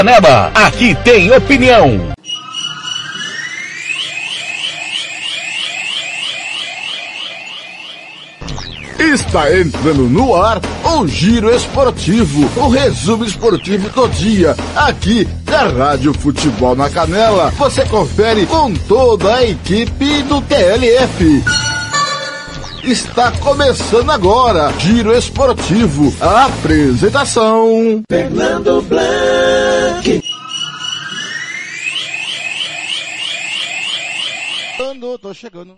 Canela, aqui tem opinião. Está entrando no ar o Giro Esportivo, o resumo esportivo do dia, aqui da Rádio Futebol na Canela. Você confere com toda a equipe do TLF. Está começando agora, Giro Esportivo, a apresentação. Fernando Blanc. Tô chegando.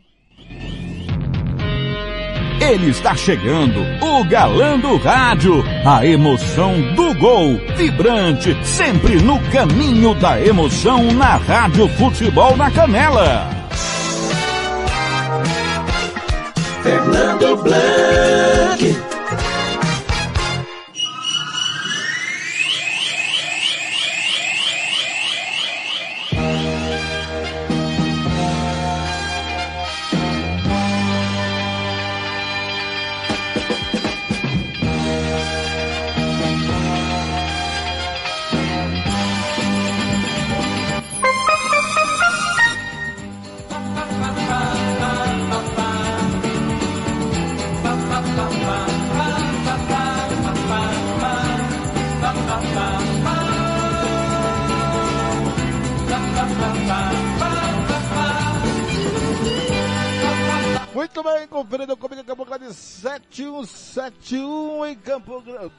Ele está chegando, o galã do rádio, a emoção do gol, vibrante, sempre no caminho da emoção na Rádio Futebol na Canela. Fernando Blanc. Muito bem, conferindo comigo Campo Grande 7171 em Campo Grande.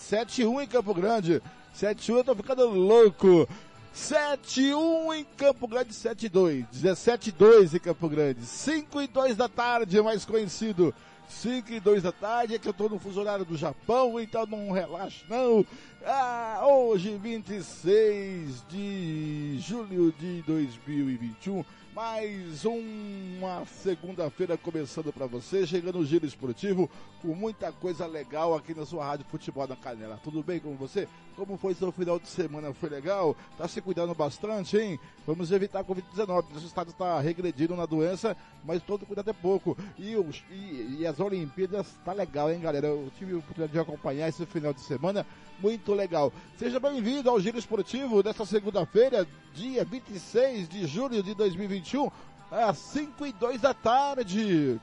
71 em Campo Grande. 71 eu tô ficando louco. 71 em Campo Grande, 72. 17 2 em Campo Grande. 5 e 2 da tarde, mais conhecido. 5 e 2 da tarde, é que eu tô no fuso horário do Japão, então não relaxa não. Ah, hoje 26 de julho de 2021, mais uma segunda-feira começando para você, chegando o Giro Esportivo, com muita coisa legal aqui na sua Rádio Futebol da Canela. Tudo bem com você? Como foi seu final de semana? Foi legal? Tá se cuidando bastante, hein? Vamos evitar a Covid-19. Nosso estado está regredindo na doença, mas todo cuidado é pouco. E, os, e, e as Olimpíadas tá legal, hein, galera? Eu tive a oportunidade de acompanhar esse final de semana, muito legal. Seja bem-vindo ao Giro Esportivo desta segunda-feira, dia 26 de julho de 2021, às 5 e 2 da tarde.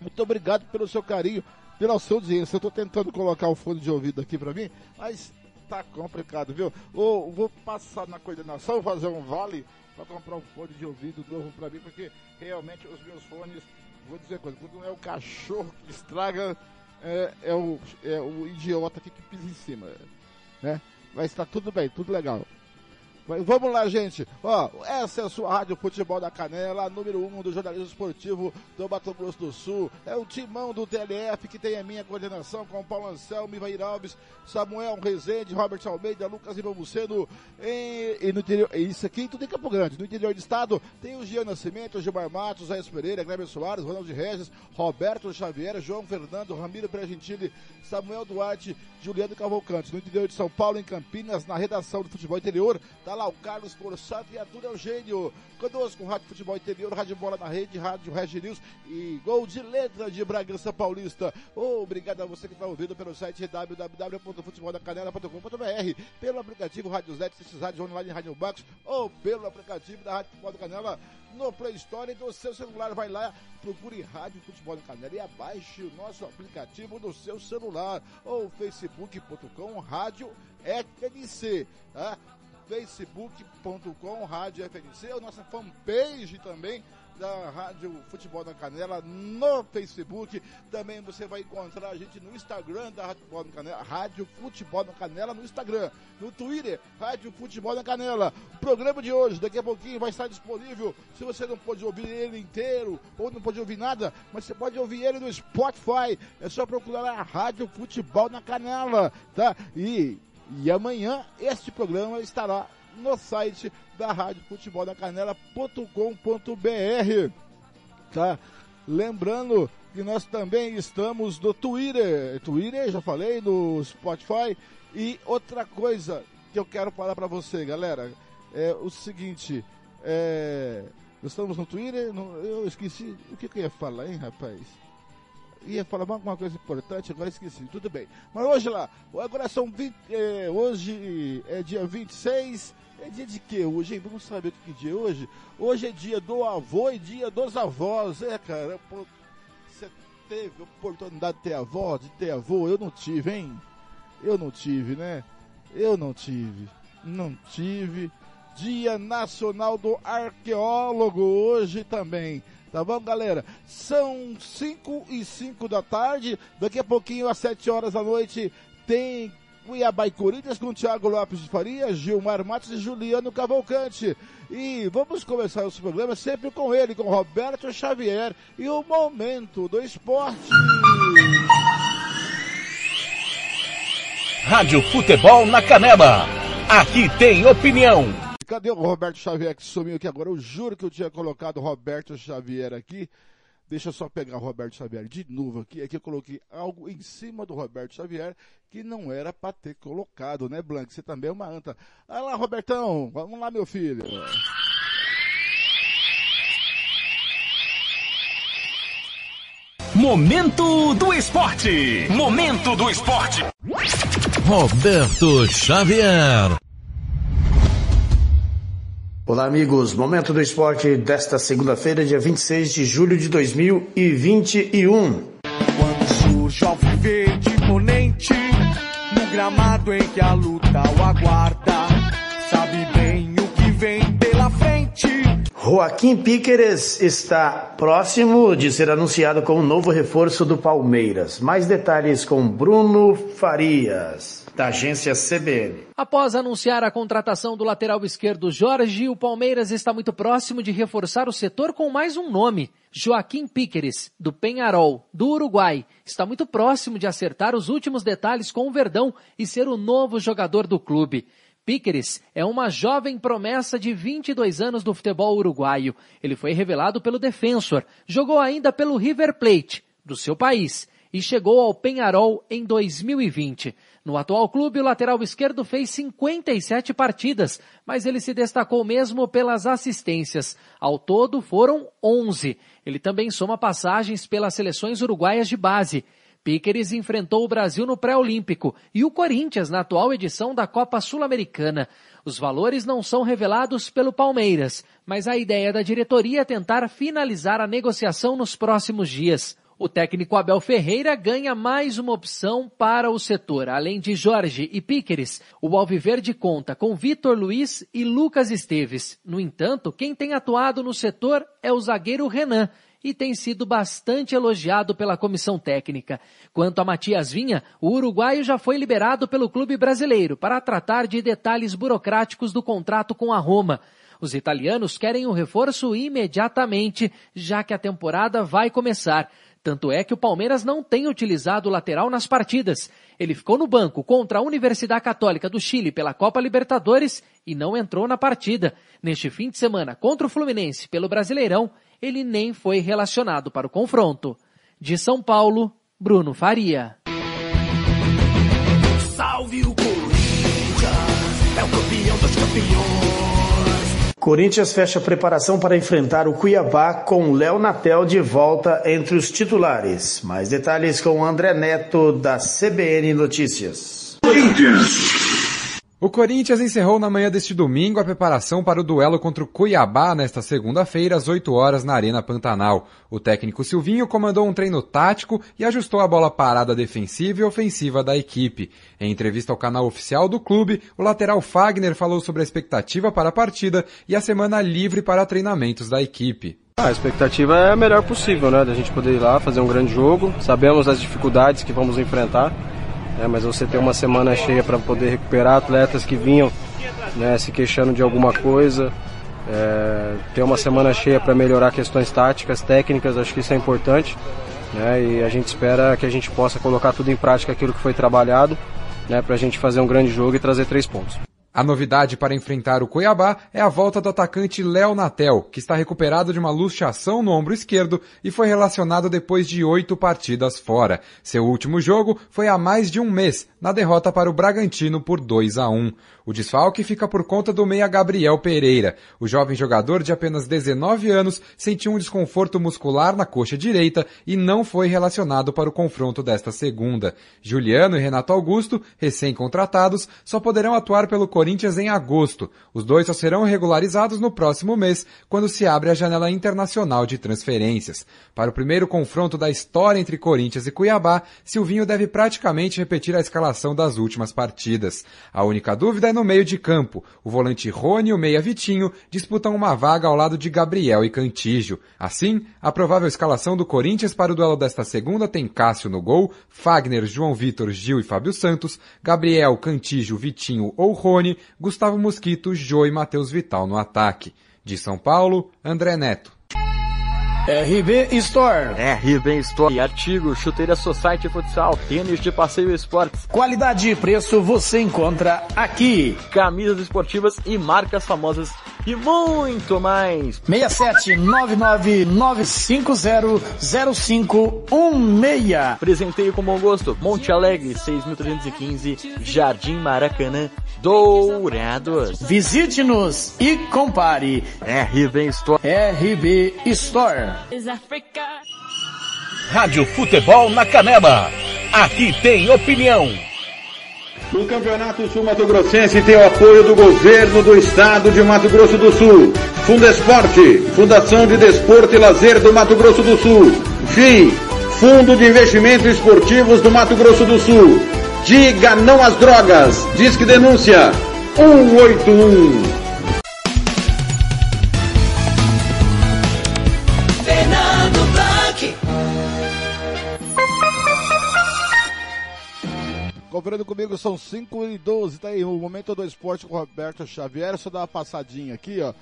Muito obrigado pelo seu carinho, pela sua audiência. Eu tô tentando colocar o fone de ouvido aqui para mim, mas tá complicado, viu? Vou, vou passar na coordenação, fazer um vale para comprar um fone de ouvido novo para mim, porque realmente os meus fones, vou dizer coisa, quando é o cachorro que estraga, é, é, o, é o idiota aqui que pisa em cima, né? Mas tá tudo bem, tudo legal. Vamos lá, gente. Ó, essa é a sua Rádio Futebol da Canela, número 1 um do jornalismo esportivo do Mato Grosso do Sul. É o timão do TLF que tem a minha coordenação com Paulo Anselmo, Ivair Alves, Samuel Rezende, Robert Almeida, Lucas Ibamuceno. E, e no interior, isso aqui tudo em Campo Grande. No interior do estado tem o Gian Nascimento, Gilmar Matos, Aécio Pereira, Kleber Soares, Ronaldo Regis, Roberto Xavier, João Fernando, Ramiro Pragentili, Samuel Duarte, Juliano Cavalcante. No interior de São Paulo, em Campinas, na redação do Futebol Interior, tá o Carlos Corsato e a Duda Eugênio. Conosco, Rádio Futebol Interior, Rádio Bola na Rede, Rádio Regi News e Gol de Letra de Bragança Paulista. Obrigado a você que está ouvindo pelo site www.futeboldacanela.com.br, pelo aplicativo Rádio Net, Rádio Online Rádio Box ou pelo aplicativo da Rádio Futebol da Canela no Play Store do seu celular. Vai lá, procure Rádio Futebol da Canela e abaixe o nosso aplicativo no seu celular ou facebook.com Rádio FNC, tá? facebook.com Rádio FNC, a nossa fanpage também da Rádio Futebol da Canela no Facebook. Também você vai encontrar a gente no Instagram da Rádio Futebol da Canela, Rádio Futebol da Canela no Instagram, no Twitter, Rádio Futebol da Canela. O programa de hoje, daqui a pouquinho, vai estar disponível. Se você não pode ouvir ele inteiro ou não pode ouvir nada, mas você pode ouvir ele no Spotify. É só procurar a Rádio Futebol na Canela, tá? E e amanhã este programa estará no site da Rádio Futebol da Canela.com.br. Tá? Lembrando que nós também estamos no Twitter. Twitter, já falei, no Spotify. E outra coisa que eu quero falar para você, galera, é o seguinte. É, estamos no Twitter. No, eu esqueci. O que, que eu ia falar, hein, rapaz? Ia falar alguma coisa importante, agora esqueci. Tudo bem. Mas hoje lá, agora são 20, é, hoje é dia 26. É dia de quê hoje, hein? Vamos saber que dia é hoje? Hoje é dia do avô e dia dos avós. É, cara, você teve oportunidade de ter avó, de ter avô? Eu não tive, hein? Eu não tive, né? Eu não tive. Não tive. Dia Nacional do Arqueólogo hoje também. Tá bom, galera? São 5 e 5 da tarde. Daqui a pouquinho, às 7 horas da noite, tem Cuiabá e Corinthians com Thiago Lopes de Faria, Gilmar Matos e Juliano Cavalcante. E vamos começar o programa sempre com ele, com Roberto Xavier e o Momento do Esporte. Rádio Futebol na Canela. Aqui tem opinião. Cadê o Roberto Xavier que sumiu aqui agora? Eu juro que eu tinha colocado o Roberto Xavier aqui. Deixa eu só pegar o Roberto Xavier de novo aqui. Aqui eu coloquei algo em cima do Roberto Xavier que não era para ter colocado, né, Blanc? Você também é uma anta. Olha lá, Robertão. Vamos lá, meu filho. Momento do Esporte. Momento do Esporte. Roberto Xavier. Olá, amigos. Momento do esporte desta segunda-feira, dia 26 de julho de 2021. Quando surge no gramado em que a luta o aguarda, Joaquim Píqueres está próximo de ser anunciado como novo reforço do Palmeiras. Mais detalhes com Bruno Farias da agência CBN. Após anunciar a contratação do lateral esquerdo Jorge, o Palmeiras está muito próximo de reforçar o setor com mais um nome. Joaquim Píqueres, do Penharol, do Uruguai, está muito próximo de acertar os últimos detalhes com o Verdão e ser o novo jogador do clube. Píqueres é uma jovem promessa de 22 anos do futebol uruguaio. Ele foi revelado pelo Defensor, jogou ainda pelo River Plate, do seu país, e chegou ao Penharol em 2020. No atual clube, o lateral esquerdo fez 57 partidas, mas ele se destacou mesmo pelas assistências. Ao todo, foram 11. Ele também soma passagens pelas seleções uruguaias de base. Piqueres enfrentou o Brasil no pré-olímpico e o Corinthians na atual edição da Copa Sul-Americana. Os valores não são revelados pelo Palmeiras, mas a ideia da diretoria é tentar finalizar a negociação nos próximos dias. O técnico Abel Ferreira ganha mais uma opção para o setor. Além de Jorge e Píqueres, o Alviverde conta com Vitor Luiz e Lucas Esteves. No entanto, quem tem atuado no setor é o zagueiro Renan, e tem sido bastante elogiado pela comissão técnica. Quanto a Matias Vinha, o uruguaio já foi liberado pelo clube brasileiro para tratar de detalhes burocráticos do contrato com a Roma. Os italianos querem o um reforço imediatamente, já que a temporada vai começar. Tanto é que o Palmeiras não tem utilizado o lateral nas partidas. Ele ficou no banco contra a Universidade Católica do Chile pela Copa Libertadores e não entrou na partida. Neste fim de semana contra o Fluminense pelo Brasileirão, ele nem foi relacionado para o confronto. De São Paulo, Bruno Faria. Salve o Corinthians, é o campeão dos campeões. Corinthians fecha preparação para enfrentar o Cuiabá com Léo Natel de volta entre os titulares. Mais detalhes com André Neto da CBN Notícias. Corinthians. O Corinthians encerrou na manhã deste domingo a preparação para o duelo contra o Cuiabá nesta segunda-feira às 8 horas na Arena Pantanal. O técnico Silvinho comandou um treino tático e ajustou a bola parada defensiva e ofensiva da equipe. Em entrevista ao canal oficial do clube, o lateral Fagner falou sobre a expectativa para a partida e a semana livre para treinamentos da equipe. Ah, a expectativa é a melhor possível, né? Da gente poder ir lá fazer um grande jogo. Sabemos as dificuldades que vamos enfrentar né, mas você ter uma semana cheia para poder recuperar atletas que vinham né, se queixando de alguma coisa, é, ter uma semana cheia para melhorar questões táticas, técnicas, acho que isso é importante. Né, e a gente espera que a gente possa colocar tudo em prática aquilo que foi trabalhado né, para a gente fazer um grande jogo e trazer três pontos. A novidade para enfrentar o Cuiabá é a volta do atacante Léo Natel, que está recuperado de uma luxação no ombro esquerdo e foi relacionado depois de oito partidas fora. Seu último jogo foi há mais de um mês, na derrota para o Bragantino por 2 a 1. O desfalque fica por conta do meia Gabriel Pereira. O jovem jogador de apenas 19 anos sentiu um desconforto muscular na coxa direita e não foi relacionado para o confronto desta segunda. Juliano e Renato Augusto, recém-contratados, só poderão atuar pelo Corinthians em agosto. Os dois só serão regularizados no próximo mês, quando se abre a janela internacional de transferências. Para o primeiro confronto da história entre Corinthians e Cuiabá, Silvinho deve praticamente repetir a escalação das últimas partidas. A única dúvida é no meio de campo. O volante Rony e o meia Vitinho disputam uma vaga ao lado de Gabriel e Cantígio. Assim, a provável escalação do Corinthians para o duelo desta segunda tem Cássio no gol, Fagner, João Vitor, Gil e Fábio Santos, Gabriel, Cantígio, Vitinho ou Rony, Gustavo Mosquito, Jô e Matheus Vital no ataque. De São Paulo, André Neto. RB Store. RB Store. Artigos, chuteira Society Futsal, tênis de passeio e esportes. Qualidade e preço você encontra aqui. Camisas esportivas e marcas famosas e muito mais. 67 999500516. Presenteio com bom gosto. Monte Alegre, 6.315, Jardim Maracanã, Dourados. Visite-nos e compare. RB Store. RB Store. Rádio Futebol na Canela. Aqui tem opinião. O Campeonato Sul Mato Grossense tem o apoio do governo do estado de Mato Grosso do Sul. Fundesporte, Fundação de Desporto e Lazer do Mato Grosso do Sul. FII, Fundo de Investimentos Esportivos do Mato Grosso do Sul. Diga não às drogas. Disque denúncia 181. Conferindo comigo, são 5 e 12, tá aí, o momento do esporte com o Roberto Xavier, só dar uma passadinha aqui, ó.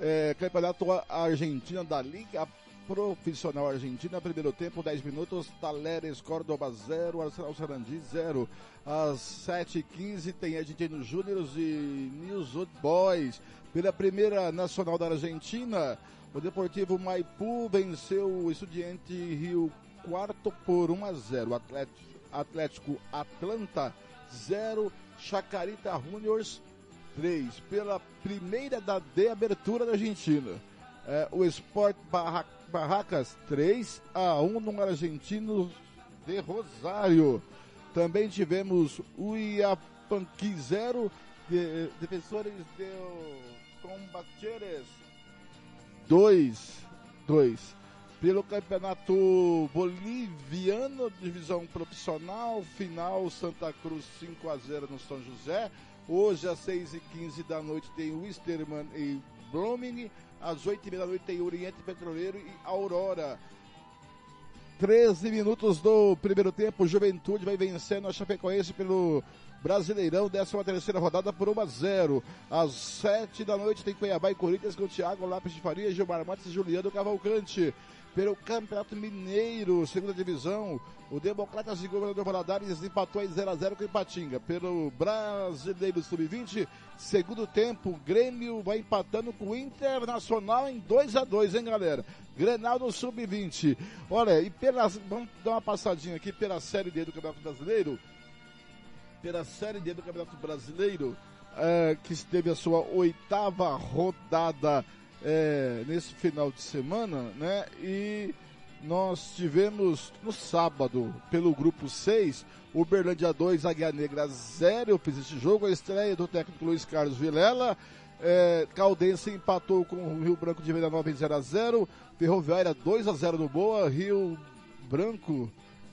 É, campeonato Argentina da Liga Profissional Argentina, primeiro tempo, 10 minutos, Taleres Córdoba 0, Arsenal Sarandi 0. Às 7h15 tem Argentinos Júniors e News Old Boys. Pela primeira nacional da Argentina, o Deportivo Maipu venceu o Estudiante Rio quarto por 1 a 0. Atlético Atlético Atlanta 0, Chacarita Juniors 3. Pela primeira da D abertura da Argentina. É, o Sport Barra, Barracas 3 a 1 no Argentino de Rosário. Também tivemos o Iapanqui 0, de, Defensores de Combateres 2. 2 pelo Campeonato Boliviano, divisão profissional, final Santa Cruz 5 a 0 no São José. Hoje às 6 e 15 da noite tem Wisterman e Blooming. Às 8 e meia da noite tem Oriente Petroleiro e Aurora. 13 minutos do primeiro tempo, Juventude vai vencendo a Chapecoense pelo Brasileirão, 13 terceira rodada por 1 a 0. Às 7 da noite tem Cuiabá e Corinthians com Thiago Lápis de Faria, Gilmar Matos e Juliano Cavalcante pelo Campeonato Mineiro, segunda divisão. O Democratas de Governador Valadares empatou em 0x0 com o Ipatinga. Pelo Brasileiro Sub-20, segundo tempo, o Grêmio vai empatando com o Internacional em 2x2, hein, galera? Grenal no Sub-20. Olha, e vamos dar uma passadinha aqui pela Série D do Campeonato Brasileiro. Pela Série D do Campeonato Brasileiro, é, que teve a sua oitava rodada é, nesse final de semana, né? E nós tivemos no sábado, pelo grupo 6, Uberlândia 2, Águia Negra 0. Eu fiz esse jogo, a estreia do técnico Luiz Carlos Vilela. É, Caldense empatou com o Rio Branco de Venda Nova em 0 a 0 Ferroviária 2 a 0 no Boa. Rio Branco,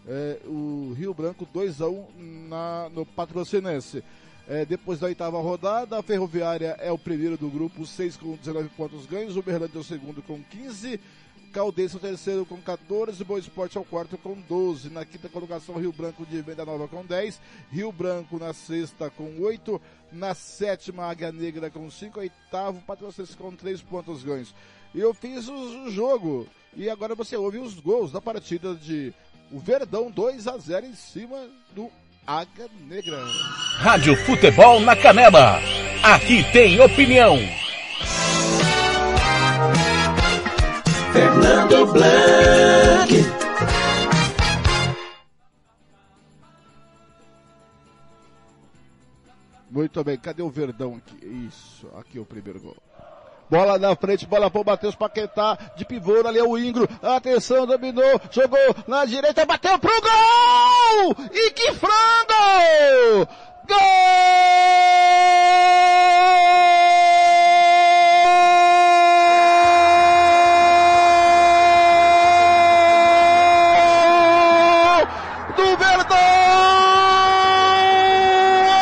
é, o Rio Branco 2 a 1 na, no Patrocinense. É, depois da oitava rodada, a Ferroviária é o primeiro do grupo, 6 com 19 pontos ganhos, o Uberlândia é o segundo com 15, Caldense é o terceiro com 14, Boa Esporte é o quarto com 12. Na quinta colocação, Rio Branco de Venda Nova com 10, Rio Branco na sexta com 8, na sétima, Águia Negra com 5, oitavo, Patrocínio com 3 pontos ganhos. E eu fiz o, o jogo, e agora você ouve os gols da partida de o Verdão 2 a 0 em cima do Águia Negra. Rádio Futebol na Canela. Aqui tem opinião. Fernando Blanc. Muito bem, cadê o Verdão aqui? Isso, aqui o primeiro gol. Bola na frente, bola pro Matheus Paquetá, de pivô, ali é o Ingro, atenção, dominou, jogou na direita, bateu pro gol! E que frango! Gol! Do Verdão!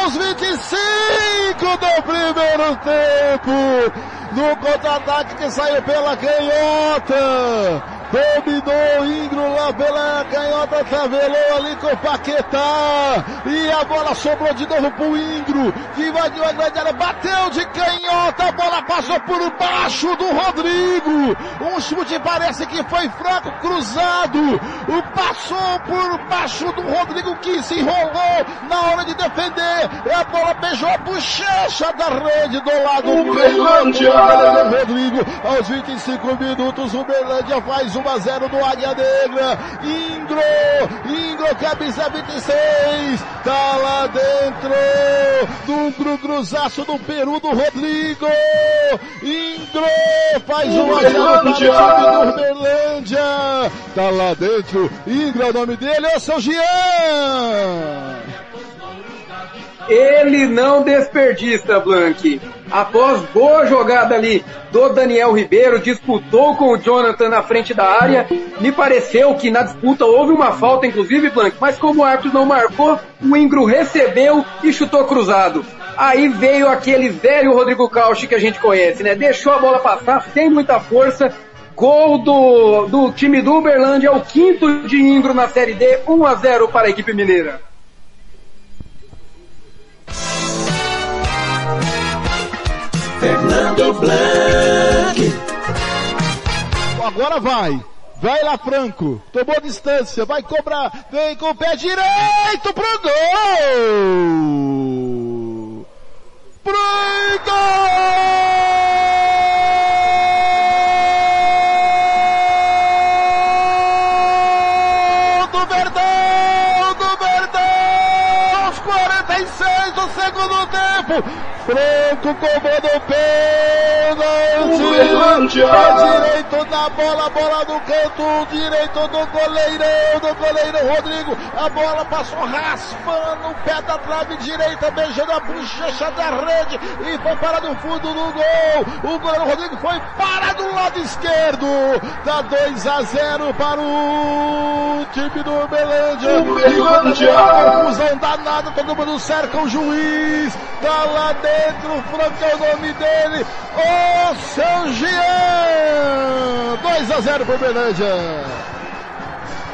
Aos 25 do primeiro tempo! No contra-ataque que saiu pela canhota! Dominou o Ingro lá pela canhota, tavelou ali com o Paquetá. E a bola sobrou de novo pro Ingro, que invadiu a grande área, bateu de canhota, a bola passou por baixo do Rodrigo. Um chute parece que foi fraco, cruzado. O passou por baixo do Rodrigo que se enrolou na hora de defender. E a bola beijou a bochecha da rede do lado Uberlândia. do Rodrigo. Aos 25 minutos, o Uberlândia faz 1 a 0 do Águia Negra. Ingro, Ingro, camisa 26. Tá lá dentro do gru cruzaço do Peru do Rodrigo. Ingro faz 1 a 0 para o time do Uberlândia. Tá lá dentro. Ingro é o nome dele, é o seu Jean. Ele não desperdiça, Blank. Após boa jogada ali do Daniel Ribeiro, disputou com o Jonathan na frente da área. Me pareceu que na disputa houve uma falta, inclusive, Blank, mas como o árbitro não marcou, o Ingro recebeu e chutou cruzado. Aí veio aquele velho Rodrigo Cauchi que a gente conhece, né? Deixou a bola passar sem muita força. Gol do, do time do Uberlândia, é o quinto de Ingro na Série D, 1 a 0 para a equipe mineira. Fernando Blanc. Agora vai. Vai lá, Franco. Tomou distância. Vai cobrar. Vem com o pé direito pro gol. Pro gol do Verdão. Do Verdão. Aos 46 do segundo tempo. Franco comando pênalti. Uberlândia. Pé direito na bola, bola no canto direito do goleirão, do goleiro Rodrigo. A bola passou raspando o pé da trave direita, beijando a bochecha da rede e foi para no fundo do gol. O goleiro Rodrigo foi para do lado esquerdo. Dá 2 a 0 para o time do Uberlândia. Uberlândia. Confusão danada, todo mundo cerca o juiz. Tá lá dentro, o Franco é o nome dele. O seu Jean. 2 a 0 para o Uberlândia.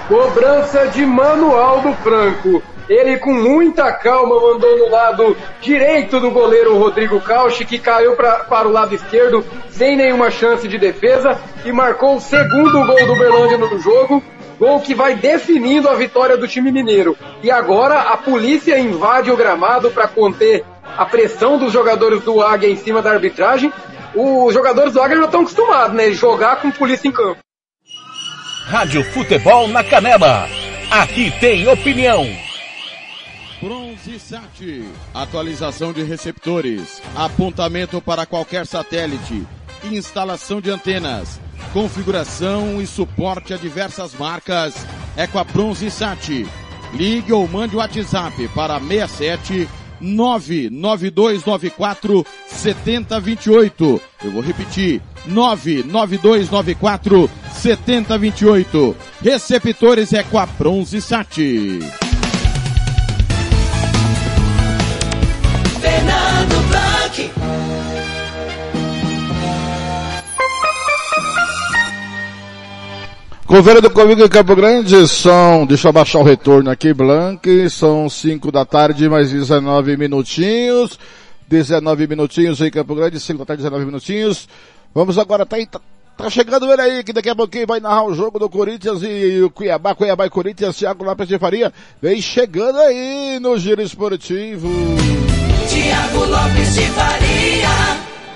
Cobrança de manual do Franco. Ele com muita calma mandou no lado direito do goleiro Rodrigo Cauchi, que caiu pra, para o lado esquerdo sem nenhuma chance de defesa e marcou o segundo gol do Berlândia no jogo. Gol que vai definindo a vitória do time mineiro. E agora a polícia invade o gramado para conter a pressão dos jogadores do Águia em cima da arbitragem. Os jogadores do Águia já estão acostumados, né? Jogar com polícia em campo. Rádio Futebol na Canela. Aqui tem opinião. Bronze Sat. Atualização de receptores. Apontamento para qualquer satélite. Instalação de antenas. Configuração e suporte a diversas marcas. É com a Bronze Sat. Ligue ou mande o WhatsApp para 67 99294 7028. Eu vou repetir. 99294 7028. Receptores é com a Bronze Sat. Fernando Blanc. Conferindo comigo em Campo Grande, são, deixa eu abaixar o retorno aqui, Blank, são 5 da tarde, mais 19 minutinhos, 19 minutinhos em Campo Grande, 5 da tarde, 19 minutinhos. Vamos agora, tá, aí, tá, tá chegando ele aí, que daqui a pouquinho vai narrar o jogo do Corinthians e o Cuiabá, Cuiabá e Corinthians, Thiago Lopes de Faria, vem chegando aí no Giro Esportivo. Tiago Lopes de Faria.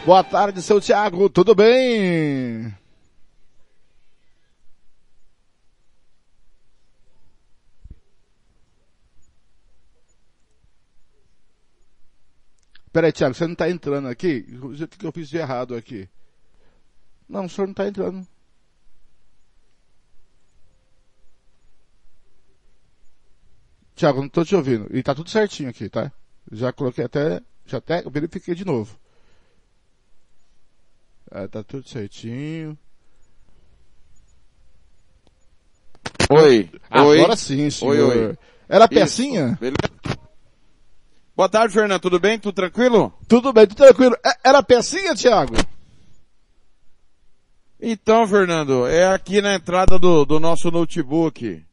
Boa tarde, seu Tiago, tudo bem? Peraí, Tiago, você não tá entrando aqui? O que eu fiz de errado aqui. Não, o senhor não tá entrando. Tiago, não tô te ouvindo. E tá tudo certinho aqui, tá? Já coloquei até, já até verifiquei de novo. É, tá tudo certinho. Oi. Agora oi. sim, senhor. Oi, oi. Era Isso, pecinha? beleza. Boa tarde, Fernando. Tudo bem? Tudo tranquilo? Tudo bem, tudo tranquilo. É- Era pecinha, Tiago? Então, Fernando, é aqui na entrada do, do nosso notebook.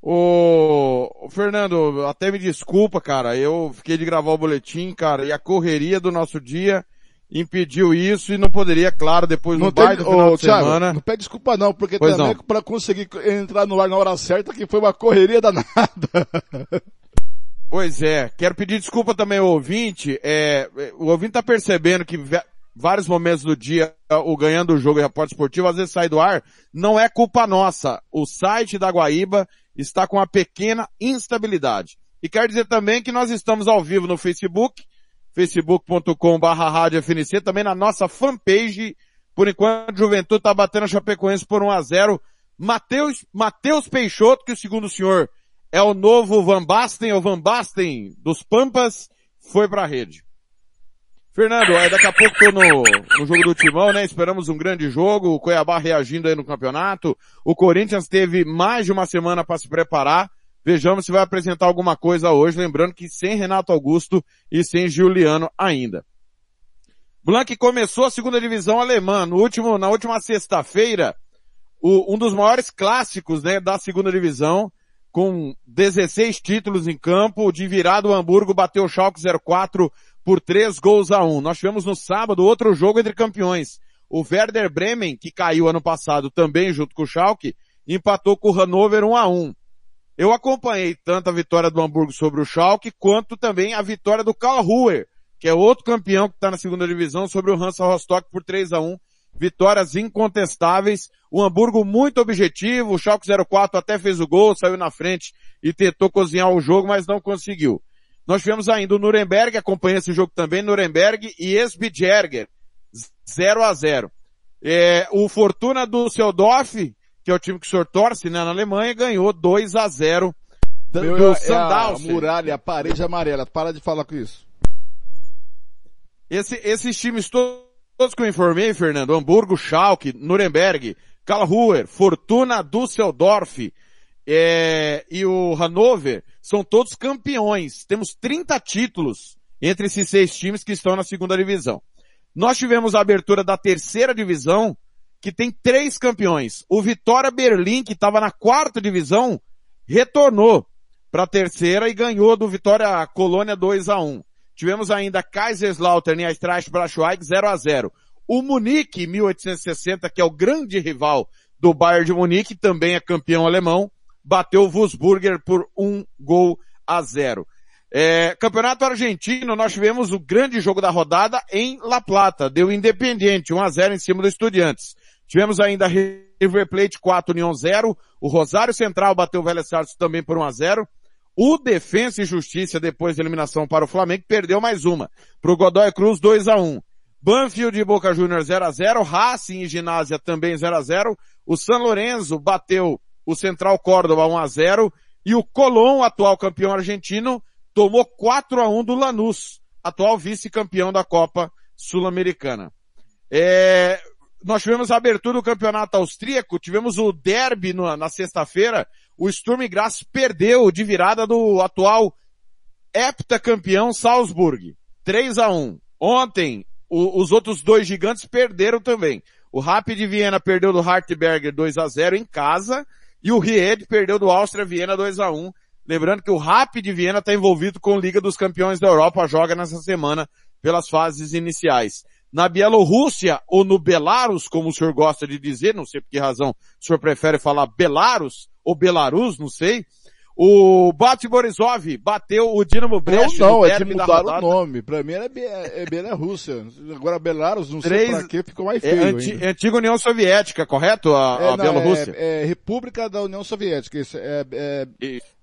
O, o Fernando, até me desculpa, cara. Eu fiquei de gravar o boletim, cara, e a correria do nosso dia impediu isso e não poderia, claro, depois no baile do final Ô, de Thiago, semana. não pede desculpa não, porque Pois também não. para conseguir entrar no ar na hora certa que foi uma correria danada. Pois é, quero pedir desculpa também ao ouvinte. É, é, o ouvinte tá percebendo que vários momentos do dia o ganhando o jogo e repórter esportivo às vezes sai do ar. Não é culpa nossa. O site da Guaíba está com uma pequena instabilidade. E quero dizer também que nós estamos ao vivo no Facebook, facebook.com barra rádio FNC, também na nossa fanpage. Por enquanto, Juventude está batendo a Chapecoense por 1 a 0 Mateus, Mateus Peixoto, que segundo o senhor é o novo Van Basten, ou Van Basten dos Pampas, foi pra rede. Fernando, é, daqui a pouco tô no, no jogo do Timão, né? Esperamos um grande jogo, o Cuiabá reagindo aí no campeonato. O Corinthians teve mais de uma semana para se preparar. Vejamos se vai apresentar alguma coisa hoje, lembrando que sem Renato Augusto e sem Giuliano ainda. Blanc começou a segunda divisão alemã. No último, na última sexta-feira, o- um dos maiores clássicos né, da segunda divisão, com 16 títulos em campo, de virada o Hamburgo bateu o Schalke 04 por 3 gols a 1. Nós tivemos no sábado outro jogo entre campeões. O Werder Bremen, que caiu ano passado também junto com o Schalke, empatou com o Hannover 1 a 1. Eu acompanhei tanto a vitória do Hamburgo sobre o Schalke, quanto também a vitória do Karlsruhe, que é outro campeão que está na segunda divisão, sobre o Hansa Rostock por 3 a 1 Vitórias incontestáveis. O Hamburgo muito objetivo, o Schalke 04 até fez o gol, saiu na frente e tentou cozinhar o jogo, mas não conseguiu. Nós tivemos ainda o Nuremberg, acompanha esse jogo também, Nuremberg e Esbjerger, 0 a 0 é, O Fortuna do Seudorf, que é o time que o senhor torce né, na Alemanha, ganhou 2 a 0 do, Meu, do é a muralha, a parede amarela. Para de falar com isso. Esse, esses times to- todos que eu informei, Fernando, Hamburgo, Schalke, Nuremberg, Karlsruhe, Fortuna, Düsseldorf, é, e o Hannover, são todos campeões. Temos 30 títulos entre esses seis times que estão na segunda divisão. Nós tivemos a abertura da terceira divisão, que tem três campeões. O Vitória Berlim, que estava na quarta divisão, retornou para a terceira e ganhou do Vitória Colônia 2 a 1. Tivemos ainda Kaiserslautern e Eintracht Braunschweig 0 a 0. O Munique 1860, que é o grande rival do Bayern de Munique, também é campeão alemão, bateu o Wolfsburger por um gol a zero. É, campeonato argentino, nós tivemos o grande jogo da rodada em La Plata, deu Independiente, 1 a 0 em cima do Estudiantes. Tivemos ainda River Plate 4, União 0, o Rosário Central bateu o Vélez Sarsfield também por 1 a 0. O Defensa e Justiça, depois da eliminação para o Flamengo, perdeu mais uma. Pro Godoy Cruz 2 a 1 Banfield e Boca Juniors 0 a 0 Racing e Ginásia também 0 a 0 O San Lorenzo bateu o Central Córdoba 1 a 0 E o Colón, atual campeão argentino, tomou 4 a 1 do Lanús, atual vice-campeão da Copa Sul-Americana. É, nós tivemos a abertura do campeonato austríaco, tivemos o derby na sexta-feira, o Sturm Graz perdeu de virada do atual heptacampeão Salzburg, 3 a 1 Ontem, o- os outros dois gigantes perderam também. O Rapid Viena perdeu do Hartberger 2 a 0 em casa, e o Ried perdeu do Áustria Viena 2 a 1 Lembrando que o Rapid Viena está envolvido com a Liga dos Campeões da Europa, joga nessa semana pelas fases iniciais. Na Bielorrússia, ou no Belarus, como o senhor gosta de dizer, não sei por que razão o senhor prefere falar Belarus, ou Belarus, não sei, O Bate Borisov bateu o Dinamo Brest não, no é que mudaram rodada. o nome. Pra mim era Be- é Bielorrússia. Agora Belarus, não Três- sei pra quê, ficou mais É, feio anti- ainda. antiga União Soviética, correto? A, É, a não, Bielorrússia. É, é República da União Soviética. Isso é, é,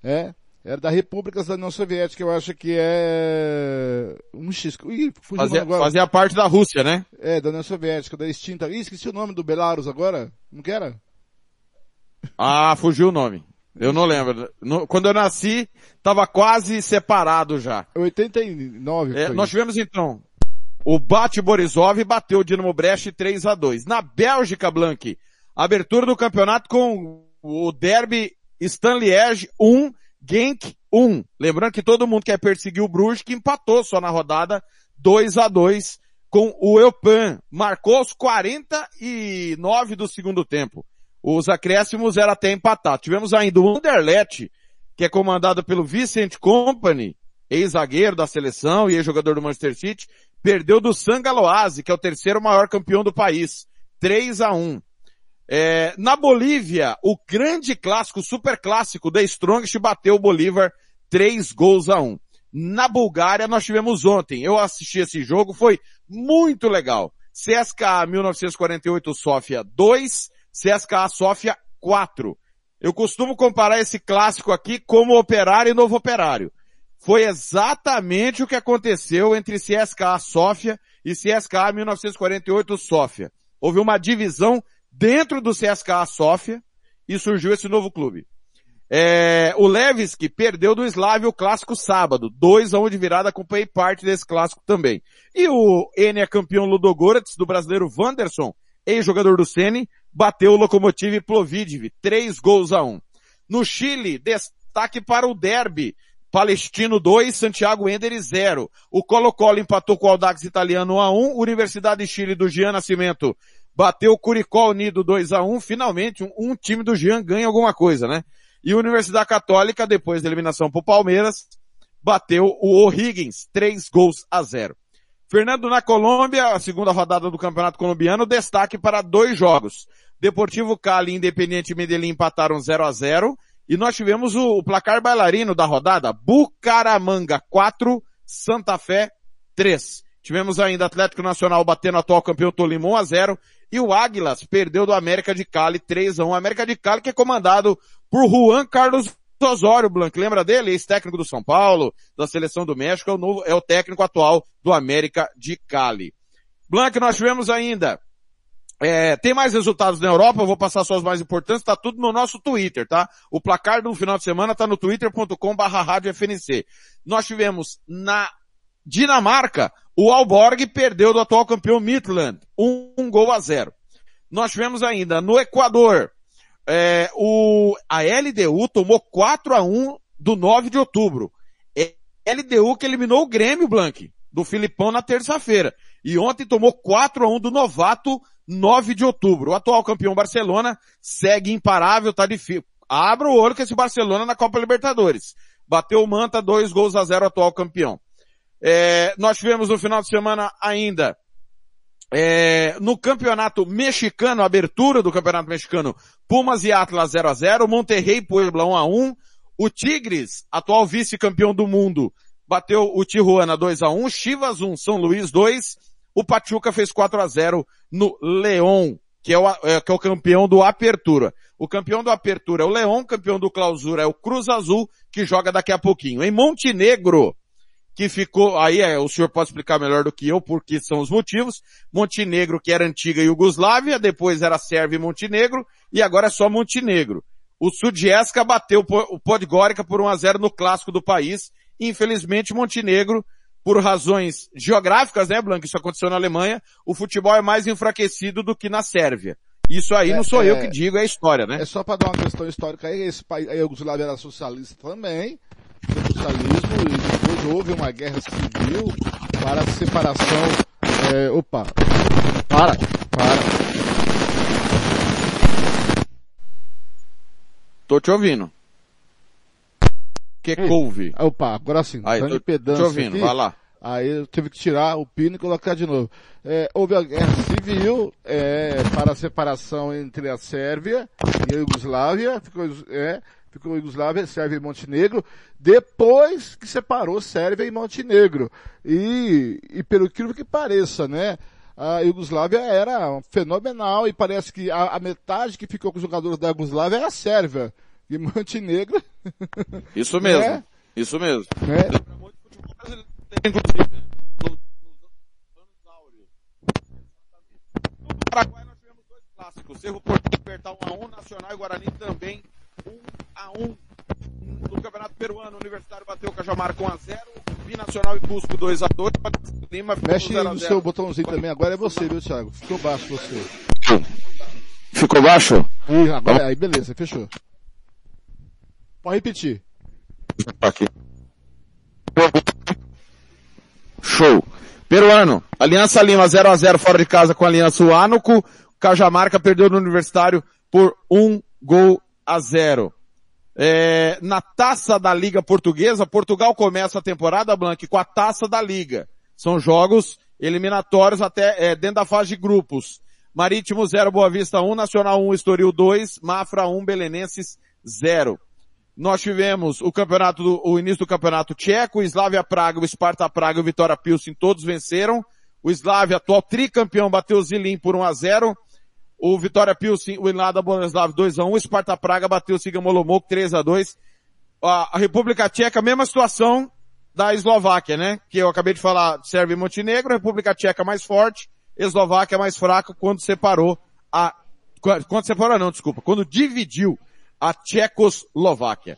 é, é da Repúblicas da União Soviética, eu acho que é um X. Ih, Fazia, agora. fazia parte da Rússia, né? É, da União Soviética, da extinta. Ih, esqueci o nome do Belarus agora. Não que era? Ah, fugiu o nome. Eu não lembro. No- quando eu nasci, tava quase separado já. 89 É, nós tivemos então o Bate Borisov bateu o Dinamo Brest 3 a 2 Na Bélgica, Blank, abertura do campeonato com o derby Stanliège 1, Genk 1. Lembrando que todo mundo quer perseguir o Bruges, que empatou só na rodada 2 a 2 com o Eupan. Marcou os 49 do segundo tempo. Os acréscimos era até empatar. Tivemos ainda o Anderlecht, que é comandado pelo Vicent Company, ex-zagueiro da seleção e ex-jogador do Manchester City, perdeu do Sangaloase, que é o terceiro maior campeão do país. 3 a 1 É, na Bolívia, o grande clássico, super clássico, The Strongest bateu o Bolívar 3 gols a 1. Na Bulgária, nós tivemos ontem, eu assisti esse jogo, foi muito legal. CSKA 1948 Sofia 2, CSKA Sofia 4. Eu costumo comparar esse clássico aqui como Operário e Novo Operário. Foi exatamente o que aconteceu entre CSKA Sofia e CSKA 1948 Sofia. Houve uma divisão dentro do CSKA Sofia e surgiu esse novo clube. É, o Levski perdeu do Slavia o clássico sábado, 2 a 1 de virada, acompanhei parte desse clássico também. E o N é campeão Ludogorets do brasileiro Wanderson, ex-jogador do Sene, bateu o Lokomotiv Plovdiv, 3 gols a 1. No Chile, destaque para o derby, Palestino 2, Santiago Ender 0. O Colo-Colo empatou com o Audax Italiano 1 a 1, Universidade de Chile do Gian Nascimento bateu o Curicó Unido 2 a 1 finalmente um, um time do Jean ganha alguma coisa, né? E a Universidade Católica, depois da eliminação pro Palmeiras, bateu o O'Higgins, 3 gols a 0. Fernando na Colômbia, a segunda rodada do Campeonato Colombiano, destaque para dois jogos. Deportivo Cali e Independiente Medellín empataram 0 a 0 e nós tivemos o, o placar bailarino da rodada, Bucaramanga 4, Santa Fé 3. Tivemos ainda Atlético Nacional batendo atual campeão Tolima 1 a 0 e o Águilas perdeu do América de Cali 3 a 1. América de Cali que é comandado por Juan Carlos Osório Blanc. Lembra dele? Ex-técnico do São Paulo, da seleção do México, é o, novo, é o técnico atual do América de Cali. Blanc, nós tivemos ainda é, tem mais resultados na Europa, eu vou passar só os mais importantes, tá tudo no nosso Twitter, tá? O placar do final de semana tá no twitter.com barra. Nós tivemos na Dinamarca, o Alborg perdeu do atual campeão Midland, um, um gol a zero. Nós tivemos ainda no Equador, é, o, a LDU tomou 4 a 1 do 9 de outubro. É, LDU que eliminou o Grêmio, Blank, do Filipão na terça-feira. E ontem tomou 4 a 1 do novato 9 de outubro. O atual campeão Barcelona segue imparável, tá difícil. Abra o olho com esse Barcelona na Copa Libertadores. Bateu o Manta, dois gols a zero, atual campeão. É, nós tivemos no final de semana ainda, é, no campeonato mexicano, abertura do campeonato mexicano, Pumas e Atlas 0 a 0 Monterrey e Puebla 1 a 1 o Tigres, atual vice-campeão do mundo, bateu o Tijuana 2 a 1 Chivas 1, São Luís 2, o Pachuca fez 4 a 0 no León, que é o, é, que é o campeão do Apertura. O campeão do Apertura é o León, campeão do Clausura é o Cruz Azul, que joga daqui a pouquinho. Em Montenegro, que ficou, aí é, o senhor pode explicar melhor do que eu, porque são os motivos. Montenegro, que era antiga Iugoslávia, depois era Sérvia e Montenegro, e agora é só Montenegro. O Sudjeska bateu o Podgorica por 1 a 0 no clássico do país. Infelizmente, Montenegro, por razões geográficas, né, Blanco? Isso aconteceu na Alemanha. O futebol é mais enfraquecido do que na Sérvia. Isso aí É, não sou é, eu que digo, é a história, né? É só para dar uma questão histórica aí, esse país, a Iugoslávia era socialista também, socialismo, e depois houve uma guerra civil para a separação, é, opa, para, para. Tô te ouvindo. Que couve. Opa, agora sim, Aí, tô te ouvindo, aqui. vai lá. Aí eu tive que tirar o pino e colocar de novo. É, houve a guerra civil é, para a separação entre a Sérvia e a Iugoslávia. Ficou, é, ficou Iugoslávia, Sérvia e Montenegro, depois que separou Sérvia e Montenegro. E, e pelo que pareça, né? A Iugoslávia era fenomenal e parece que a, a metade que ficou com os jogadores da Iugoslávia é a Sérvia. E Montenegro. Isso mesmo. Né? Isso mesmo. Né? Inclusive, no Paraguai nós tivemos dois clássicos. Cerro Porteño apertar 1x1, Nacional e Guarani também 1x1. No Campeonato Peruano, o Universitário bateu o Cajamar com 1x0, Binacional e Cusco 2x2, Lima Mexe no seu botãozinho também, agora é você, viu, Thiago? Ficou baixo você. Ficou baixo? Ih, agora, aí beleza, fechou. Pode repetir. Aqui. Show. Peruano, Aliança Lima 0 a 0 fora de casa com a Aliança Huánuco. Cajamarca perdeu no Universitário por um gol a zero. É, na taça da Liga Portuguesa, Portugal começa a temporada, Blanc, com a taça da Liga. São jogos eliminatórios até é, dentro da fase de grupos. Marítimo 0, Boa Vista 1, Nacional 1, Estoril 2, Mafra 1, Belenenses 0. Nós tivemos o campeonato, do, o início do campeonato tcheco, o Slavia Praga, o Sparta Praga e o Vitória Pilsen, todos venceram. O Slavia, atual tricampeão, bateu o Zilin por 1 a 0 O Vitória Pilsen, o Ilada Boleslav 2 a 1 O Sparta Praga bateu o Siga Molomok 3 a 2 a, República Tcheca, mesma situação da Eslováquia, né? Que eu acabei de falar, Sérvia Montenegro, República Tcheca mais forte, Eslováquia mais fraca quando separou a, quando separou não, desculpa, quando dividiu a Tchecoslováquia.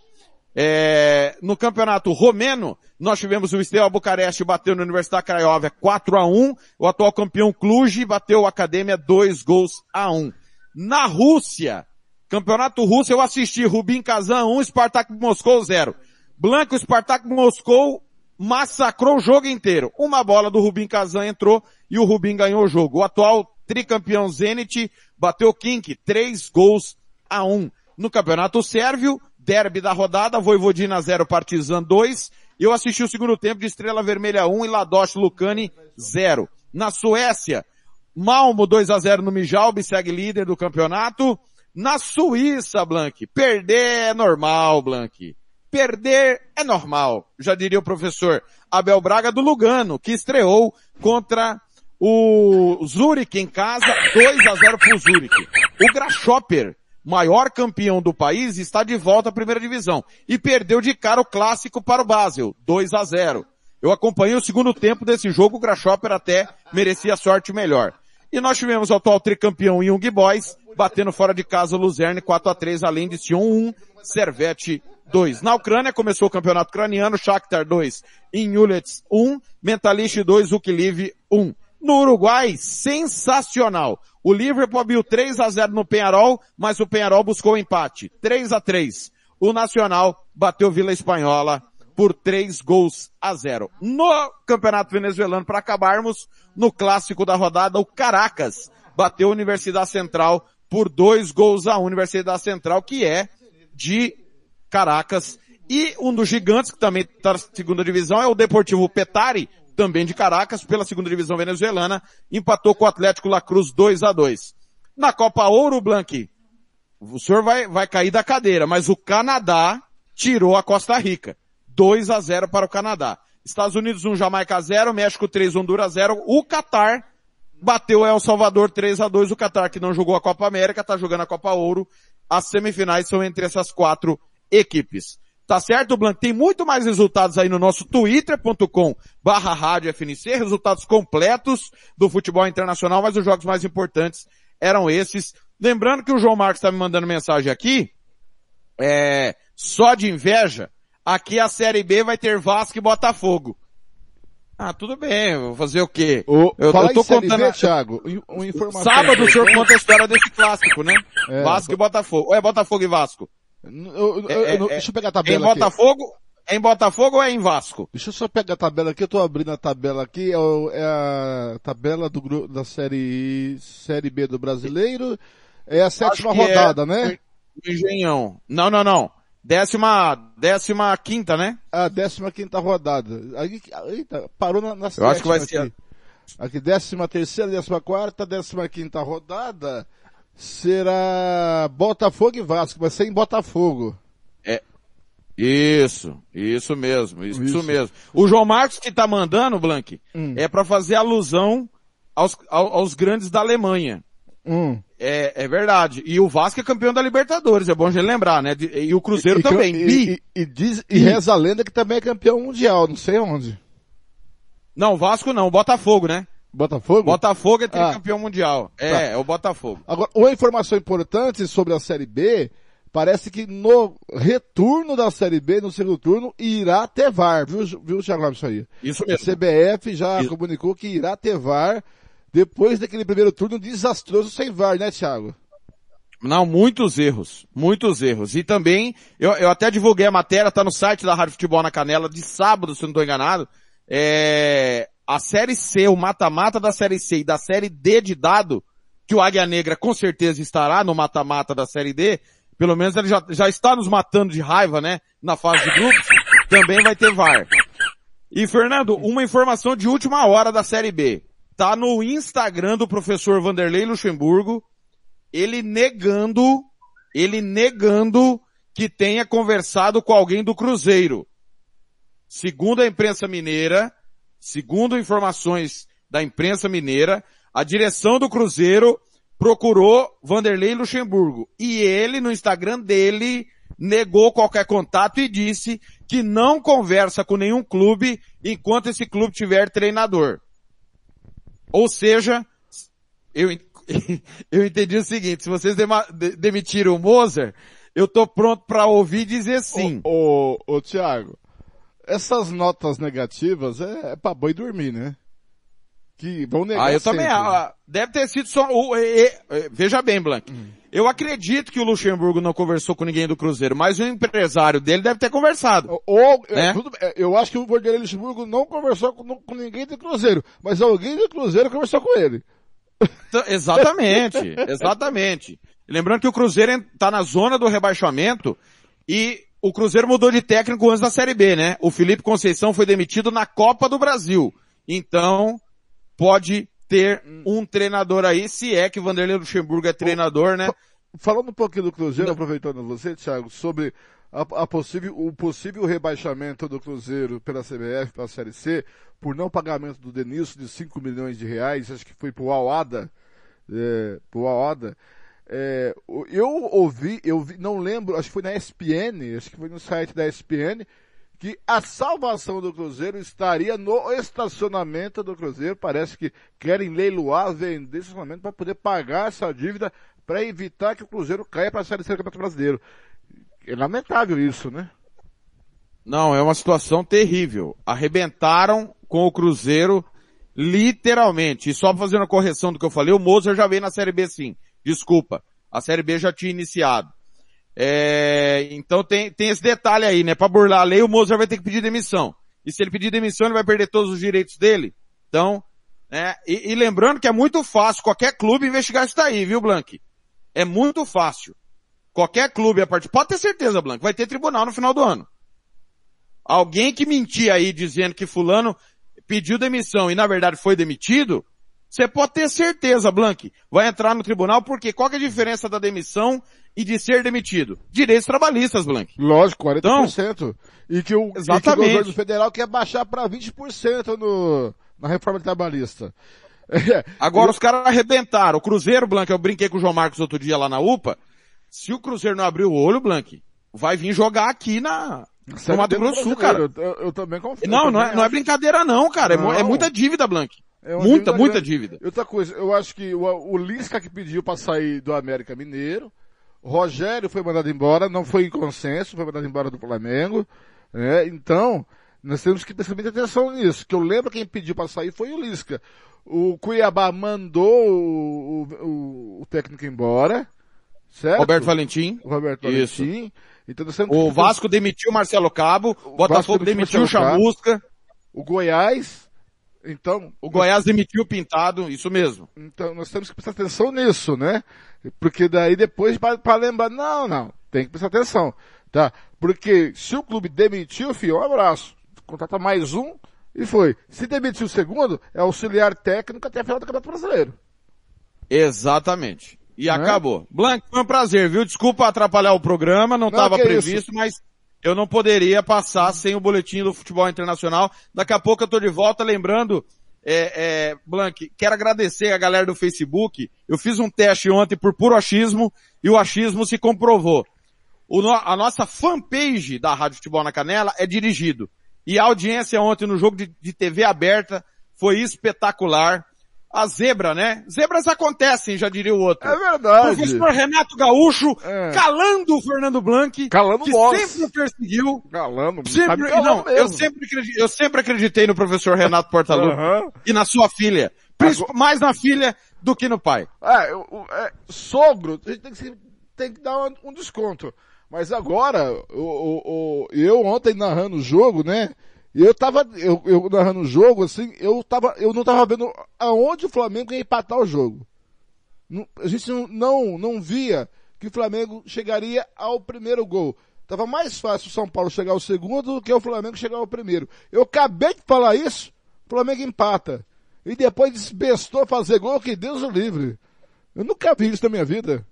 É, no campeonato romeno, nós tivemos o Steaua Bucareste bateu na Universidade Craiova 4 a 1 o atual campeão Cluj bateu a Academia 2 gols a 1 Na Rússia, campeonato russo, eu assisti Rubin Kazan 1, Spartak Moscou 0. Blanco Spartak Moscou massacrou o jogo inteiro. Uma bola do Rubin Kazan entrou e o Rubin ganhou o jogo. O atual tricampeão Zenit bateu Kink 3 gols a 1 no Campeonato Sérvio, derby da rodada, Voivodina 0, Partizan 2. Eu assisti o segundo tempo de Estrela Vermelha 1 e Ladoche Lucani 0. Na Suécia, Malmo 2 a 0 no Mijalbi, segue líder do campeonato. Na Suíça, Blank, perder é normal, Blank. Perder é normal, já diria o professor Abel Braga do Lugano, que estreou contra o Zurich em casa, 2 a 0 pro Zurich. O Grasshopper maior campeão do país, está de volta à primeira divisão. E perdeu de cara o clássico para o Basel, 2 a 0. Eu acompanhei o segundo tempo desse jogo, o Grasshopper até merecia sorte melhor. E nós tivemos o atual tricampeão Young Boys, batendo fora de casa o Luzerne 4 a 3 além de Sion 1, Servete 2. Na Ucrânia começou o campeonato ucraniano, Shakhtar 2, Inulets 1, Mentalist 2, Ukiliv 1. No Uruguai, sensacional. O Liverpool abriu 3 a 0 no Penharol, mas o Penharol buscou o empate. 3 a 3. O Nacional bateu Vila Espanhola por 3 gols a 0. No Campeonato Venezuelano, para acabarmos, no clássico da rodada, o Caracas bateu a Universidade Central por 2 gols a 1. Universidade Central, que é de Caracas. E um dos gigantes, que também está na segunda divisão, é o Deportivo Petari, também de Caracas, pela segunda divisão venezuelana, empatou com o Atlético La Cruz 2 a 2 Na Copa Ouro Blanc, o senhor vai, vai cair da cadeira, mas o Canadá tirou a Costa Rica. 2 a 0 para o Canadá. Estados Unidos 1, Jamaica 0, México 3, Honduras 0. O Catar bateu El Salvador 3 a 2 O Catar que não jogou a Copa América, está jogando a Copa Ouro. As semifinais são entre essas quatro equipes. Tá certo, Blanc? Tem muito mais resultados aí no nosso twitter.com barra rádio FNC, resultados completos do futebol internacional, mas os jogos mais importantes eram esses. Lembrando que o João Marcos está me mandando mensagem aqui, é, só de inveja, aqui a Série B vai ter Vasco e Botafogo. Ah, tudo bem, vou fazer o quê? O, eu, eu tô contando. B, Thiago, uma informação. Sábado o senhor conta a história desse clássico, né? É, Vasco e Botafogo. Ou é Botafogo e Vasco? Eu, eu, é, eu, deixa eu pegar a tabela Em Botafogo, aqui. É em Botafogo ou é em Vasco? Deixa eu só pegar a tabela aqui, eu tô abrindo a tabela aqui, é, é a tabela do da série, série B do brasileiro, é a sétima rodada, é né? Engenhão. Não, não, não. Décima, décima quinta, né? Ah, décima quinta rodada. Aí, eita, parou na, na Eu acho que vai aqui. ser. Aqui, décima terceira, décima quarta, décima quinta rodada será Botafogo e Vasco, mas sem Botafogo. É, isso, isso mesmo, isso, isso. mesmo. O João Marcos que tá mandando, Blank, hum. é para fazer alusão aos, aos grandes da Alemanha. Hum. É, é verdade. E o Vasco é campeão da Libertadores, é bom a gente lembrar, né? E, o Cruzeiro e, também. E, e, e, diz, e reza a lenda que também é campeão mundial, não sei onde. Não, o Vasco não, o Botafogo, né? Botafogo? Botafogo é tricampeão ah. mundial. É, tá. é o Botafogo. Agora, uma informação importante sobre a Série B, parece que no retorno da Série B, no segundo turno, irá ter VAR, viu, viu Thiago isso aí? Isso mesmo. A CBF já isso. comunicou que irá ter VAR depois daquele primeiro turno desastroso sem VAR, né, Thiago? Não, muitos erros, muitos erros. E também, eu, eu até divulguei a matéria, tá no site da Rádio Futebol na Canela, de sábado, se não estou enganado. É, a Série C, o mata-mata da Série C e da Série D de dado, que o Águia Negra com certeza estará no mata-mata da Série D, pelo menos ele já, já está nos matando de raiva, né, na fase de grupos, também vai ter VAR. E Fernando, uma informação de última hora da Série B tá no Instagram do professor Vanderlei Luxemburgo, ele negando, ele negando que tenha conversado com alguém do Cruzeiro. Segundo a imprensa mineira, segundo informações da imprensa mineira, a direção do Cruzeiro procurou Vanderlei Luxemburgo e ele no Instagram dele negou qualquer contato e disse que não conversa com nenhum clube enquanto esse clube tiver treinador. Ou seja, eu, eu entendi o seguinte, se vocês demitiram o Moser, eu tô pronto para ouvir dizer sim. Ô, ô, ô Thiago, essas notas negativas é, é pra boi dormir, né? Que vão negar Ah, eu sempre. também, ah, deve ter sido só, o, e, e, veja bem, Blank, hum. eu acredito que o Luxemburgo não conversou com ninguém do Cruzeiro, mas o empresário dele deve ter conversado. Ou, né? tudo, eu acho que o Vanderlei Luxemburgo não conversou com, com ninguém do Cruzeiro, mas alguém do Cruzeiro conversou com ele. Então, exatamente, exatamente. Lembrando que o Cruzeiro está na zona do rebaixamento e o Cruzeiro mudou de técnico antes da Série B, né? O Felipe Conceição foi demitido na Copa do Brasil. Então, pode ter um treinador aí, se é que Vanderlei Luxemburgo é treinador, né? Falando um pouquinho do Cruzeiro, aproveitando você, Thiago, sobre a, a, possível, o possível rebaixamento do Cruzeiro pela CBF para a Série C, por não pagamento do Denilson de 5 milhões de reais, acho que foi pro Alada, é, pro Alada. É, eu ouvi, eu vi, não lembro, acho que foi na ESPN, acho que foi no site da ESPN, que a salvação do Cruzeiro estaria no estacionamento do Cruzeiro. Parece que querem leiloar, vender estacionamento para poder pagar essa dívida para evitar que o Cruzeiro caia para a Série C do Campeonato Brasileiro. É lamentável isso, né? Não, é uma situação terrível. Arrebentaram com o Cruzeiro, literalmente. E só fazendo a correção do que eu falei, o Mozer já veio na Série B sim. Desculpa. A Série B já tinha iniciado. É, então tem, tem esse detalhe aí, né? Para burlar a lei, o Mozer vai ter que pedir demissão. E se ele pedir demissão, ele vai perder todos os direitos dele. Então, né? E, e lembrando que é muito fácil qualquer clube investigar isso daí, viu, Blank? É muito fácil. Qualquer clube a partir, pode ter certeza, Blank, vai ter tribunal no final do ano. Alguém que mentir aí dizendo que fulano pediu demissão e na verdade foi demitido, você pode ter certeza, Blank, vai entrar no tribunal porque qual é a diferença da demissão e de ser demitido? Direitos trabalhistas, Blank. Lógico, 40%. Então, e, que o, exatamente. E que o governo federal quer baixar para 20% no, na reforma trabalhista. Agora os caras arrebentaram. O Cruzeiro, Blank, eu brinquei com o João Marcos outro dia lá na UPA. Se o Cruzeiro não abrir o olho, Blank, vai vir jogar aqui na, no Mato Grosso cara. Eu, eu, também confio. Não, não é, não é brincadeira não, cara. É não. É, muita dívida, Blank. É muita, dívida muita grande. dívida. Outra coisa, eu acho que o, o Lisca que pediu para sair do América Mineiro, Rogério foi mandado embora, não foi em consenso, foi mandado embora do Flamengo. Né? Então, nós temos que prestar muita atenção nisso. Que eu lembro quem pediu para sair foi o Lisca. O Cuiabá mandou o, o, o técnico embora, certo? Roberto Valentim. O Roberto Isso. Valentim. Então, o Vasco demitiu Marcelo Cabo, o Botafogo demitiu o Chamusca. O Goiás, então... O Goiás demitiu o Pintado, isso mesmo. Então nós temos que prestar atenção nisso, né? Porque daí depois para lembrar, não, não, tem que prestar atenção, tá? Porque se o clube demitiu, filho, um abraço. Contrata mais um e foi. Se demitiu o segundo, é auxiliar técnico até a final do Campeonato Brasileiro. Exatamente. E acabou. Blank, foi um prazer, viu? Desculpa atrapalhar o programa, não Não, estava previsto, mas eu não poderia passar sem o boletim do futebol internacional. Daqui a pouco eu tô de volta, lembrando, é, é, Blank, quero agradecer a galera do Facebook. Eu fiz um teste ontem por puro achismo e o achismo se comprovou. O a nossa fanpage da Rádio Futebol na Canela é dirigido. E a audiência ontem no jogo de, de TV aberta foi espetacular. A zebra, né? Zebras acontecem, já diria o outro. É verdade. Professor Renato Gaúcho É. calando o Fernando Blanc, Calando que nós. sempre o perseguiu. Calando, tá Sempre, me calando não, eu mesmo. sempre, acredi- eu sempre acreditei no professor Renato Portaluppi Aham. e na sua filha. Mais na filha do que no pai. É, o- é, sogro, a gente tem que, tem que dar um, um desconto. Mas agora, o, o- o- eu ontem narrando o jogo, né? Eu tava, eu, eu narrando o jogo, assim, eu tava, eu não tava vendo aonde o Flamengo ia empatar o jogo. A gente não, não, não via que o Flamengo chegaria ao primeiro gol. Tava mais fácil o São Paulo chegar ao segundo do que o Flamengo chegar ao primeiro. Eu acabei de falar isso, o Flamengo empata. E depois desbestou fazer gol, que Deus o livre. Eu nunca vi isso na minha vida.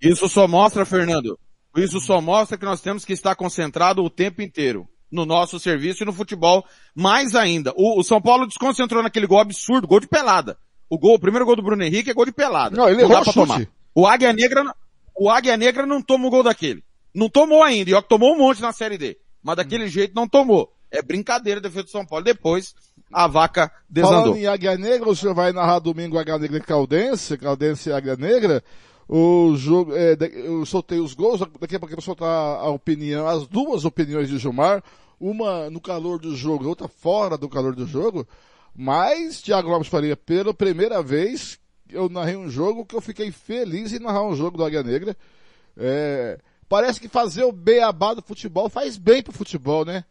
Isso só mostra, Fernando, isso só mostra que nós temos que estar concentrado o tempo inteiro no nosso serviço e no futebol, mais ainda. O, o São Paulo desconcentrou naquele gol absurdo, gol de pelada. O gol, o primeiro gol do Bruno Henrique é gol de pelada. Não, ele dá errou o pra tomar. O Águia Negra, não- o Águia Negra não toma o gol daquele. Não tomou ainda, e ó, que tomou um monte na Série D. Mas daquele Hum. jeito não tomou. É brincadeira a defesa do São Paulo. Depois, a vaca desandou. Falando em Águia Negra, o senhor vai narrar domingo Águia Negra e Caldense, Caldense e Águia Negra. O jogo, é, eu soltei os gols, daqui a pouco eu vou soltar a opinião, as duas opiniões de Gilmar, uma no calor do jogo, outra fora do calor do jogo. Mas, Thiago Lopes Faria, pela primeira vez, eu narrei um jogo que eu fiquei feliz em narrar um jogo do Águia Negra. É, parece que fazer o beabá do futebol faz bem pro futebol, né?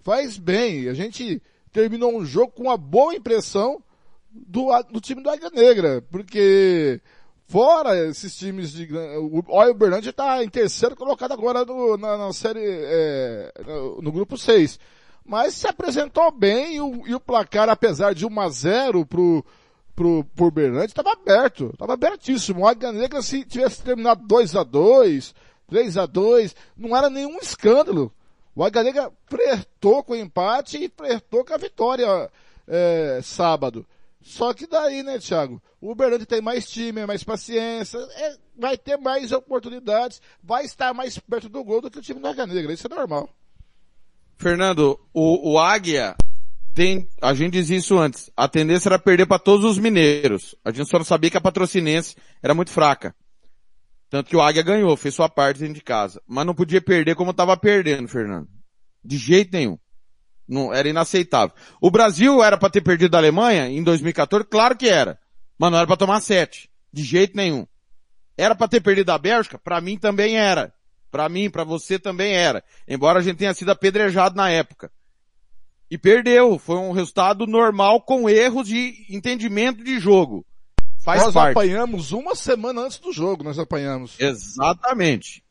Faz bem. A gente terminou um jogo com uma boa impressão do, do time do Águia Negra, porque fora esses times de o Olha, o Berlândia está em terceiro colocado agora no- na, na série é, no, no grupo 6. Mas se apresentou bem e o, e o placar, apesar de 1 a 0 pro pro, pro Berlândia, estava aberto, estava abertíssimo. O Águia Negra, se tivesse terminado 2 a 2 3 a 2 não era nenhum escândalo. O Águia Negra flertou com o empate e flertou com a vitória é, sábado. Só que daí, né, Thiago? O Uberlândia tem mais time, mais paciência, é, vai ter mais oportunidades, vai estar mais perto do gol do que o time do Águia Negra. Isso é normal. Fernando, o, o Águia tem, a gente dizia isso antes, a tendência era perder para todos os mineiros. A gente só não sabia que a patrocinense era muito fraca. Tanto que o Águia ganhou, fez sua parte dentro de casa. Mas não podia perder como estava perdendo, Fernando. De jeito nenhum. Não, era inaceitável. O Brasil era para ter perdido da Alemanha em 2014? Claro que era. Mas não era para tomar sete. De jeito nenhum. Era para ter perdido a Bélgica? Para mim também era. Para mim, para você também era. Embora a gente tenha sido apedrejado na época. E perdeu. Foi um resultado normal com erros de entendimento de jogo. Faz nós parte. apanhamos uma semana antes do jogo, nós apanhamos. Exatamente.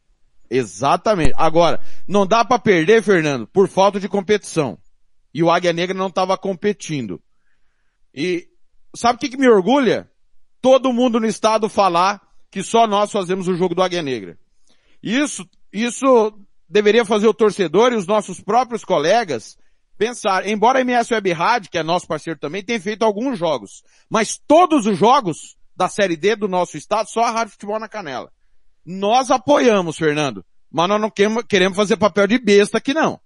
Exatamente. Agora, não dá para perder, Fernando, por falta de competição. E o Águia Negra não estava competindo. E sabe o que, que me orgulha? Todo mundo no estado falar que só nós fazemos o jogo do Águia Negra. Isso, isso deveria fazer o torcedor e os nossos próprios colegas pensar, embora a MS Web Rádio, que é nosso parceiro também, tenha feito alguns jogos, mas todos os jogos da Série D do nosso estado, só a Rádio Futebol na Canela. Nós apoiamos, Fernando, mas nós não queremos, fazer papel de besta aqui não.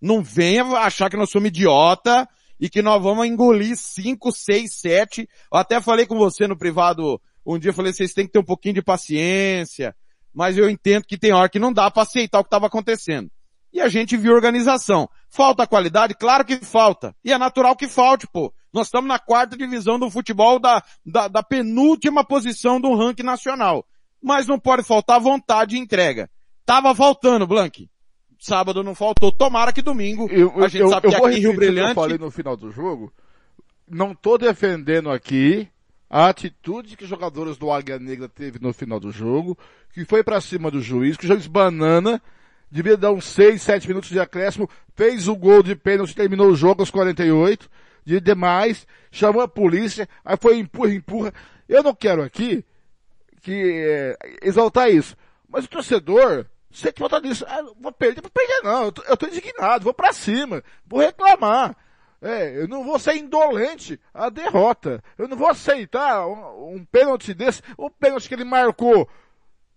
Não venha achar que nós somos idiota e que nós vamos engolir 5, 6, 7. Eu até falei com você no privado um dia, falei, vocês têm que ter um pouquinho de paciência, mas eu entendo que tem hora que não dá para aceitar o que estava acontecendo. E a gente viu organização. Falta qualidade? Claro que falta. E é natural que falte, pô. Nós estamos na quarta divisão do futebol da, da, da penúltima posição do ranking nacional. Mas não pode faltar vontade de entrega. Tava faltando, Blank. Sábado não faltou. Tomara que domingo. Eu, a gente eu, sabe eu que vou aqui em Rio Brilhante. eu falei no final do jogo. Não tô defendendo aqui a atitude que os jogadores do Águia Negra teve no final do jogo, que foi pra cima do juiz, que o juiz banana, devia dar uns 6, 7 minutos de acréscimo, fez o gol de pênalti, terminou o jogo aos 48, de demais, chamou a polícia, aí foi empurra, empurra. Eu não quero aqui que é, exaltar isso. Mas o torcedor, você que votar nisso, ah, vou perder, vou perder não, eu tô, eu tô indignado, vou pra cima, vou reclamar. É, eu não vou ser indolente à derrota. Eu não vou aceitar um, um pênalti desse, o pênalti que ele marcou,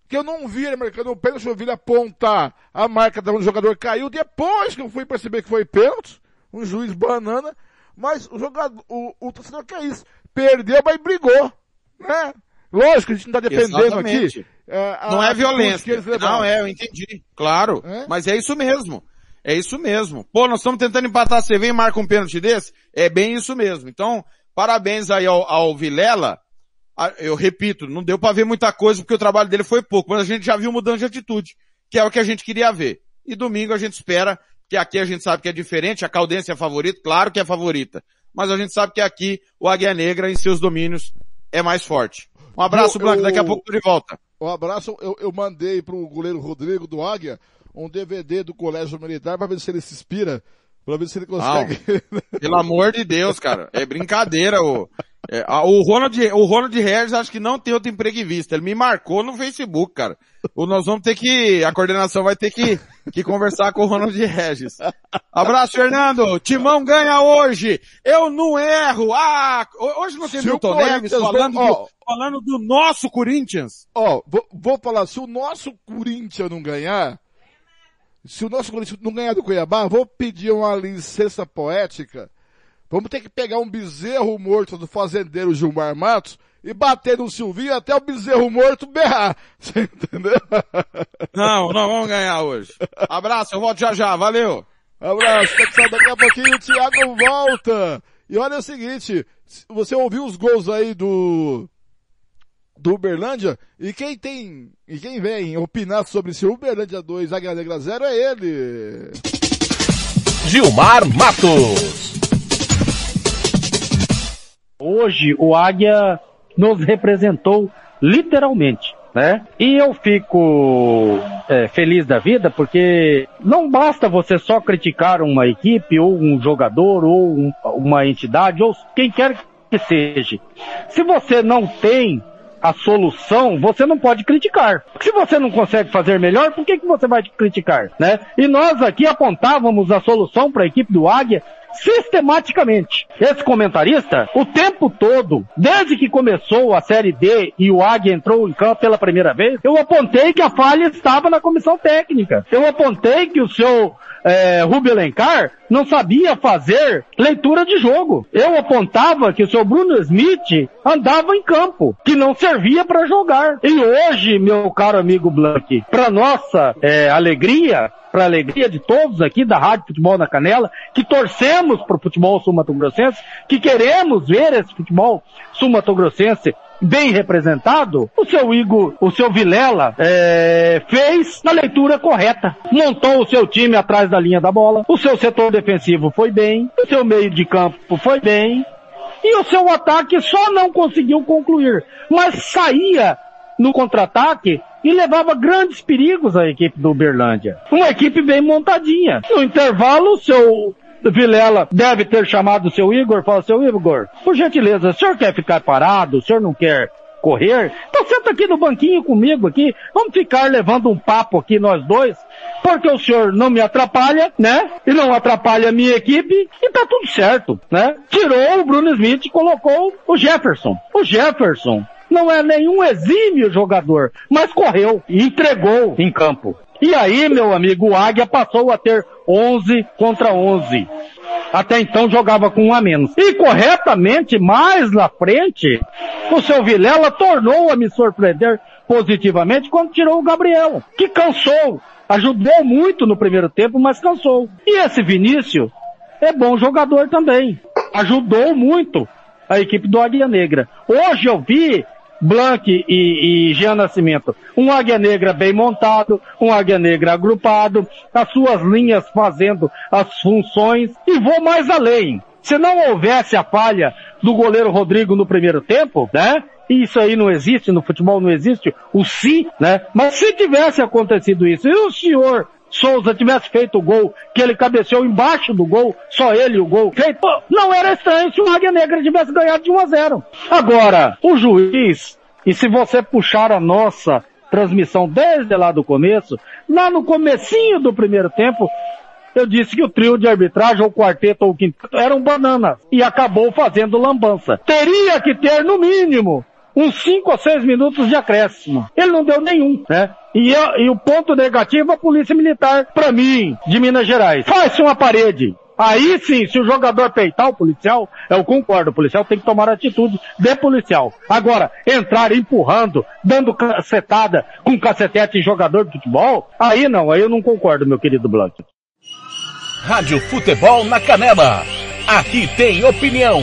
que eu não vi ele marcando o pênalti, eu vi ele apontar a marca de onde o jogador caiu, depois que eu fui perceber que foi pênalti, um juiz banana, mas o jogador, o, o torcedor que é isso, perdeu, mas brigou, né? Lógico a gente não está defendendo Exatamente. aqui. É, Não é a que violência. Não, é, eu entendi. Claro. É? Mas é isso mesmo. É isso mesmo. Pô, nós estamos tentando empatar, você vem e marca um pênalti desse? É bem isso mesmo. Então, parabéns aí ao, ao Vilela. Ah, Eu repito, não deu para ver muita coisa porque o trabalho dele foi pouco, mas a gente já viu mudança de atitude, que é o que a gente queria ver. E domingo a gente espera, que aqui a gente sabe que é diferente, a Caldense é favorita, claro que é favorita. Mas a gente sabe que aqui o Águia Negra em seus domínios é mais forte. Um abraço, Eu- Blanco, daqui a eu- pouco tô de volta. Um abraço, eu, eu mandei pro goleiro Rodrigo do Águia um DVD do Colégio Militar para ver se ele se inspira, para ver se ele consegue. Pelo amor de Deus, cara. É brincadeira, o. é, a- o Ronald, o Ronald Regis acho que não tem outro emprego em vista. Ele me marcou no Facebook, cara. O, nós vamos ter que, a coordenação vai ter que, que conversar com o Ronald Regis. Abraço, Fernando. Timão ganha hoje. Eu não erro. Ah, ho- hoje não tem Se o Milton Neves falando. Falando do nosso Corinthians. Ó, vou, vou falar, se o nosso Corinthians não ganhar, se o nosso Corinthians não ganhar do Cuiabá, vou pedir uma licença poética. Vamos ter que pegar um bezerro morto do fazendeiro Gilmar Matos e bater no Silvinho até o bezerro morto berrar. Você entendeu? Não, não vamos ganhar hoje. Abraço, eu volto já já. Valeu. Abraço, pessoal. Daqui a pouquinho o Thiago volta. E olha o seguinte, se você ouviu os gols aí do do Uberlândia e quem tem e quem vem opinar sobre se Uberlândia 2 Águia Negra 0 é ele. Gilmar Matos. Hoje o Águia nos representou literalmente, né? E eu fico é, feliz da vida porque não basta você só criticar uma equipe ou um jogador ou um- uma entidade ou quem quer que seja. Se você não tem a solução, você não pode criticar. Se você não consegue fazer melhor, por que, que você vai criticar, né? E nós aqui apontávamos a solução para a equipe do Águia sistematicamente. Esse comentarista, o tempo todo, desde que começou a Série D e o Águia entrou em campo pela primeira vez, eu apontei que a falha estava na comissão técnica. Eu apontei que o seu é, Rubio Alencar não sabia fazer leitura de jogo. Eu apontava que o seu Bruno Smith andava em campo, que não servia para jogar. E hoje, meu caro amigo Blank, para nossa é, alegria, para alegria de todos aqui da Rádio Futebol na Canela, que torcemos para o futebol sul-mato-grossense, que queremos ver esse futebol sul-mato-grossense bem representado, o seu Igor, o seu Vilela, é, fez na leitura correta. Montou o seu time atrás da linha da bola, o seu setor defensivo foi bem, o seu meio de campo foi bem, e o seu ataque só não conseguiu concluir, mas saía no contra-ataque e levava grandes perigos à equipe do Uberlândia. Uma equipe bem montadinha. No intervalo, o seu Vilela deve ter chamado o seu Igor falou, seu Igor, por gentileza, o senhor quer ficar parado? O senhor não quer correr? Então senta aqui no banquinho comigo aqui, vamos ficar levando um papo aqui nós dois, porque o senhor não me atrapalha, né? E não atrapalha a minha equipe, e tá tudo certo, né? Tirou o Bruno Smith e colocou o Jefferson. O Jefferson não é nenhum exímio jogador, mas correu e entregou em campo. E aí, meu amigo, o Águia passou a ter 11 contra 11. Até então jogava com um a menos. E corretamente, mais na frente, o seu Vilela tornou a me surpreender positivamente quando tirou o Gabriel, que cansou. Ajudou muito no primeiro tempo, mas cansou. E esse Vinícius é bom jogador também. Ajudou muito a equipe do Águia Negra. Hoje eu vi Blank e, e Jean Nascimento. Um Águia Negra bem montado, um Águia Negra agrupado, as suas linhas fazendo as funções. E vou mais além. Se não houvesse a falha do goleiro Rodrigo no primeiro tempo, né? Isso aí não existe, no futebol não existe, o se, né? Mas se tivesse acontecido isso, e o senhor Souza tivesse feito o gol, que ele cabeceou embaixo do gol, só ele o gol feito, não era estranho se o Águia Negra tivesse ganhado de 1 a 0. Agora, o juiz E se você puxar a nossa transmissão desde lá do começo, lá no comecinho do primeiro tempo, eu disse que o trio de arbitragem, ou o quarteto, ou o quinteto, eram bananas. E acabou fazendo lambança. Teria que ter, no mínimo, uns 5 ou 6 minutos de acréscimo. Ele não deu nenhum, né? E, e o ponto negativo, a Polícia Militar, para mim, de Minas Gerais. Faz-se uma parede. Aí sim, se o jogador peitar o policial, eu concordo, o policial tem que tomar atitude de policial. Agora, entrar empurrando, dando cacetada com cacetete em jogador de futebol, aí não, aí eu não concordo, meu querido Blanco. Rádio Futebol na Canela. Aqui tem opinião.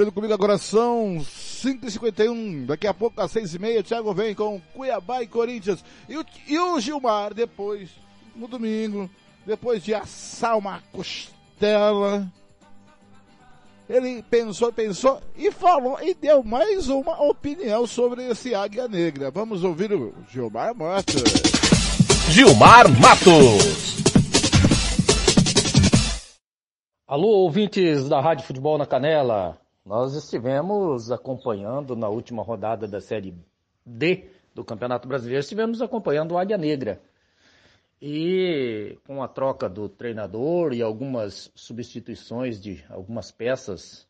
Conferindo comigo agora são 5h51. Daqui a pouco, às 6h30, o Thiago vem com Cuiabá e Corinthians. E o, e o Gilmar, depois, no domingo, depois de assar uma costela, ele pensou, pensou e falou e deu mais uma opinião sobre esse Águia Negra. Vamos ouvir o Gilmar Matos. Gilmar Matos. Alô, ouvintes da Rádio Futebol na Canela. Nós estivemos acompanhando na última rodada da Série D do Campeonato Brasileiro, estivemos acompanhando o Águia Negra. E com a troca do treinador e algumas substituições de algumas peças,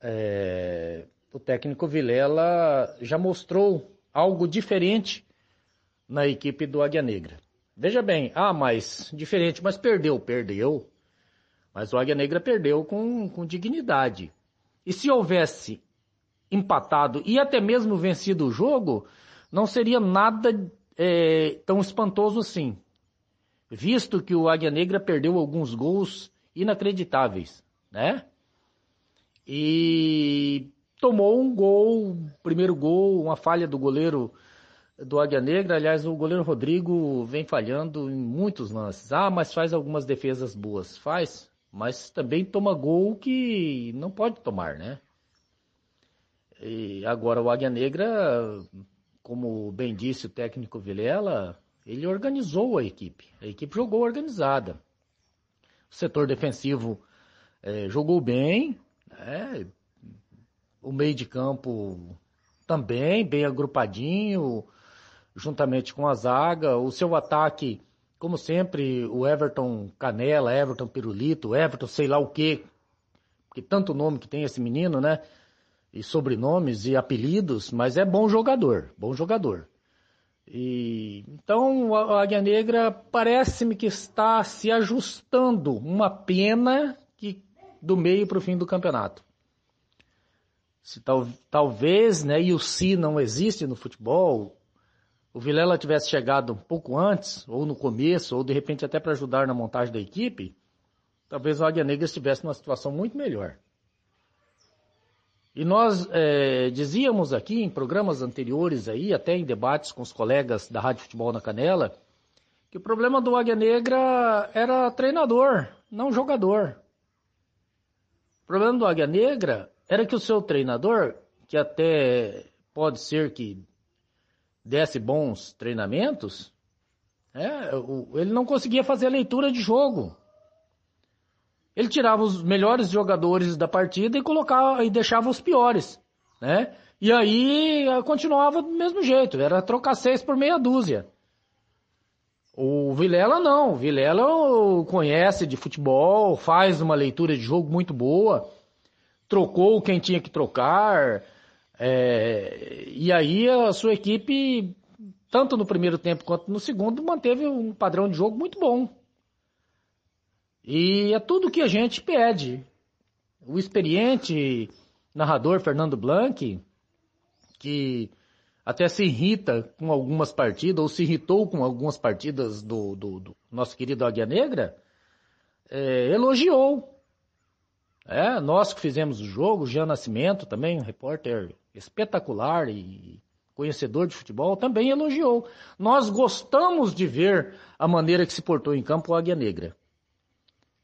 é, o técnico Vilela já mostrou algo diferente na equipe do Águia Negra. Veja bem, ah, mas diferente, mas perdeu, perdeu. Mas o Águia Negra perdeu com, com dignidade. E se houvesse empatado e até mesmo vencido o jogo, não seria nada é, tão espantoso assim. Visto que o Águia Negra perdeu alguns gols inacreditáveis, né? E tomou um gol, primeiro gol, uma falha do goleiro do Águia Negra. Aliás, o goleiro Rodrigo vem falhando em muitos lances. Ah, mas faz algumas defesas boas. Faz, mas também toma gol que não pode tomar, né? E agora o Águia Negra, como bem disse o técnico Vilela, ele organizou a equipe. A equipe jogou organizada. O setor defensivo é, jogou bem, né? o meio de campo também, bem agrupadinho, juntamente com a zaga. O seu ataque como sempre, o Everton Canela, Everton Pirulito, Everton sei lá o quê, porque tanto nome que tem esse menino, né? E sobrenomes e apelidos, mas é bom jogador, bom jogador. E então a Águia Negra parece-me que está se ajustando, uma pena que do meio para o fim do campeonato. Se tal, talvez, né, e o se não existe no futebol, o Vilela tivesse chegado um pouco antes, ou no começo, ou de repente até para ajudar na montagem da equipe, talvez o Águia Negra estivesse numa situação muito melhor. E nós é, dizíamos aqui em programas anteriores aí, até em debates com os colegas da Rádio Futebol na Canela, que o problema do Águia Negra era treinador, não jogador. O problema do Águia Negra era que o seu treinador, que até pode ser que desse bons treinamentos, é, ele não conseguia fazer a leitura de jogo. Ele tirava os melhores jogadores da partida e colocava e deixava os piores, né? E aí eh, continuava do mesmo jeito, era trocar seis por meia dúzia. O Vilela não, o Vilela conhece de futebol, faz uma leitura de jogo muito boa, trocou quem tinha que trocar, é, e aí a sua equipe, tanto no primeiro tempo quanto no segundo, manteve um padrão de jogo muito bom. E é tudo que a gente pede. O experiente narrador Fernando Blanc, que até se irrita com algumas partidas, ou se irritou com algumas partidas do, do, do nosso querido Águia Negra, é, elogiou. É, nós que fizemos o jogo, Jean Nascimento também, um repórter espetacular e conhecedor de futebol, também elogiou. Nós gostamos de ver a maneira que se portou em campo o Águia Negra.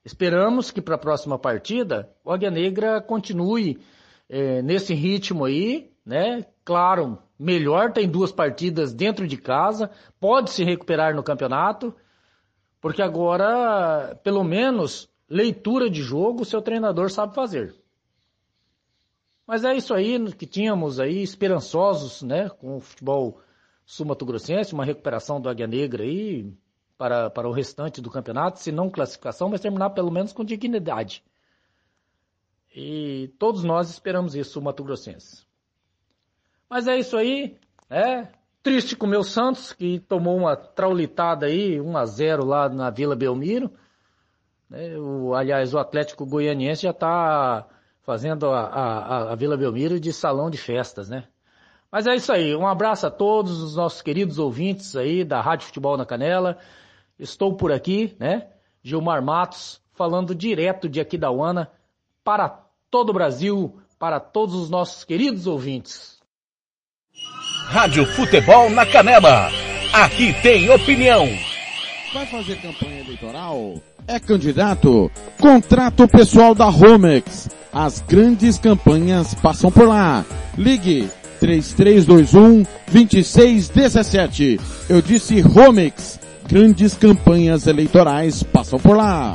Esperamos que para a próxima partida o Águia Negra continue é, nesse ritmo aí, né? Claro, melhor tem duas partidas dentro de casa, pode se recuperar no campeonato, porque agora, pelo menos, leitura de jogo o seu treinador sabe fazer. Mas é isso aí que tínhamos aí, esperançosos, né, com o futebol sul-mato-grossense, uma recuperação do Águia Negra aí, para, para o restante do campeonato, se não classificação, mas terminar pelo menos com dignidade. E todos nós esperamos isso, o Mato Grossense. Mas é isso aí, é triste com o meu Santos, que tomou uma traulitada aí, 1 a 0 lá na Vila Belmiro. É, o, aliás, o Atlético Goianiense já está fazendo a, a, a Vila Belmiro de salão de festas, né? Mas é isso aí, um abraço a todos os nossos queridos ouvintes aí da Rádio Futebol na Canela. Estou por aqui, né? Gilmar Matos, falando direto de Aquidauana para todo o Brasil, para todos os nossos queridos ouvintes. Rádio Futebol na Canela. Aqui tem opinião. Vai fazer campanha eleitoral? É candidato? Contrato pessoal da Romex. As grandes campanhas passam por lá. Ligue 3321 2617. Eu disse Romex Grandes campanhas eleitorais passam por lá.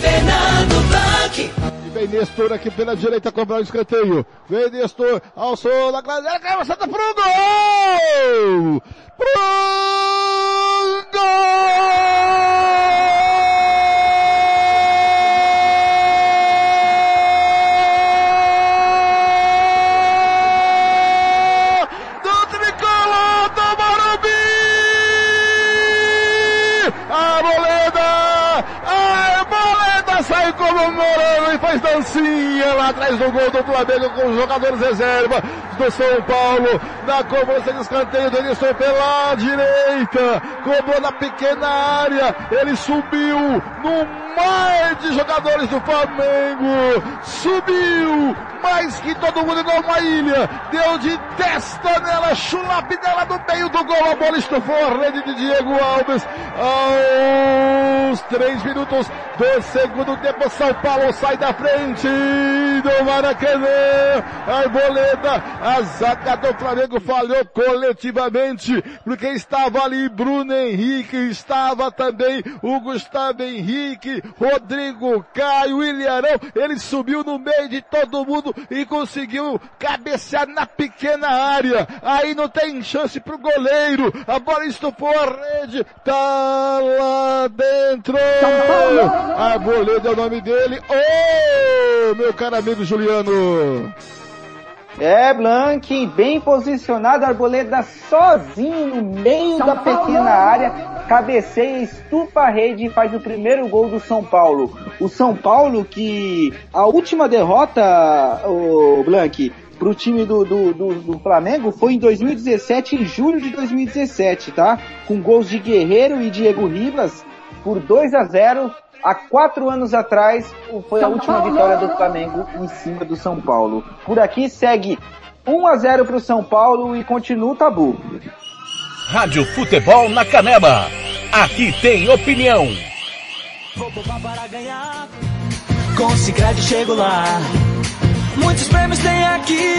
Fernando Blanc. E vem Nestor aqui pela direita cobrar o escanteio. Vem Nestor, alçou na clareira, caiu, salta pro gol! Pro faz dancinha lá atrás do gol do Flamengo com os jogadores reserva do São Paulo. Na cobrança de escanteio, Denilson pela direita, cobrou na pequena área, ele subiu no mar de jogadores do Flamengo, subiu mais que todo mundo igual uma ilha, deu de testa nela, chulap dela no meio do gol, a bola estufou a rede de Diego Alves aos três minutos do segundo tempo, São Paulo sai da frente do Maracanã, Arboleda, a zaga do Flamengo falhou coletivamente, porque estava ali Bruno Henrique, estava também o Gustavo Henrique, Rodrigo Caio, Ilharão, ele subiu no meio de todo mundo e conseguiu cabecear na pequena área, aí não tem chance pro goleiro, a bola estufou a rede, tá lá dentro, Arboleda é o nome dele, ô oh, meu caro amigo Juliano. É, Blank, bem posicionado, Arboleda sozinho no meio São da Paulo. pequena área, cabeceia, estufa a rede e faz o primeiro gol do São Paulo. O São Paulo que a última derrota, o Blank, pro time do, do, do, do, Flamengo foi em 2017, em julho de 2017, tá? Com gols de Guerreiro e Diego Ribas por 2 a 0 há quatro anos atrás foi a última vitória do Flamengo em cima do São Paulo. Por aqui segue 1 a 0 para o São Paulo e continua o tabu. Rádio Futebol na Canela. Aqui tem opinião. Vou poupar para ganhar. Com o Cicred chego lá. Muitos prêmios tem aqui.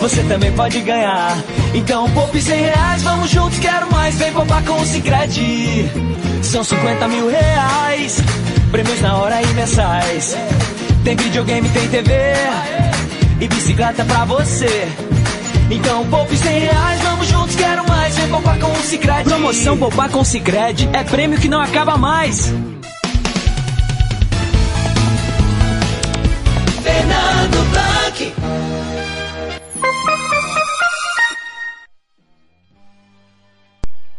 Você também pode ganhar. Então poupe 100 reais, vamos juntos, quero mais. Vem poupar com o Cicred. São 50 mil reais, prêmios na hora e mensais. Tem videogame, tem TV e bicicleta pra você. Então poupe 100 reais, vamos juntos, quero mais. Vem poupar com o Cicred. Promoção Poupar com o Cicred é prêmio que não acaba mais. Fernando Blanc.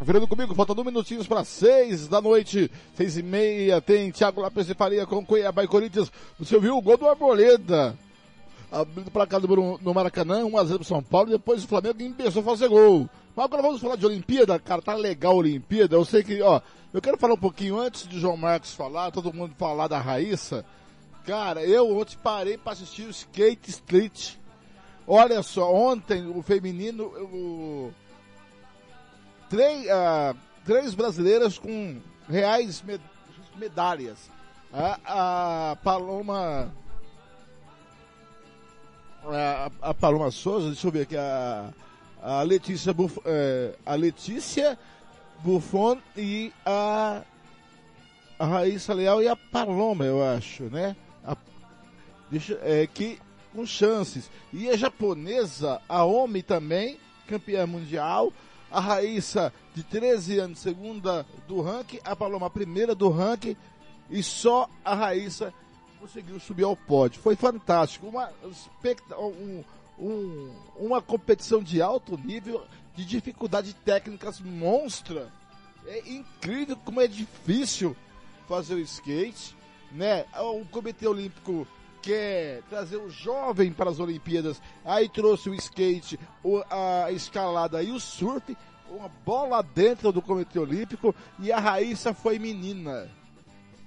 Conferindo comigo, faltando minutinhos para seis da noite, seis e meia, tem Thiago Lopes de Faria com Cuiabá e Corinthians. Você viu o gol do Arboleda? abrindo o placar no, no Maracanã, 1x0 pro São Paulo, depois o Flamengo começou a fazer gol. Mas agora vamos falar de Olimpíada, cara, tá legal a Olimpíada, eu sei que, ó, eu quero falar um pouquinho antes de João Marcos falar, todo mundo falar da Raíssa. Cara, eu ontem parei para assistir o Skate Street. Olha só, ontem o feminino, o, três, uh, três brasileiras com reais med medalhas. A, a Paloma. A, a, Paloma Souza, deixa eu ver aqui, a, a Letícia é, a Letícia Buffon e a, a Raíssa Leal e a Paloma, eu acho, né? A, deixa, é, que com chances. E a japonesa, a Omi também, campeã mundial. A Raíssa, de 13 anos, segunda do ranking. A Paloma, primeira do ranking. E só a Raíssa conseguiu subir ao pódio. Foi fantástico. Uma, um, um, uma competição de alto nível, de dificuldade técnicas monstra. É incrível como é difícil fazer o skate, né? O Comitê Olímpico quer trazer o jovem para as Olimpíadas, aí trouxe o skate, a escalada e o surf, uma bola dentro do Comitê Olímpico e a Raíssa foi menina.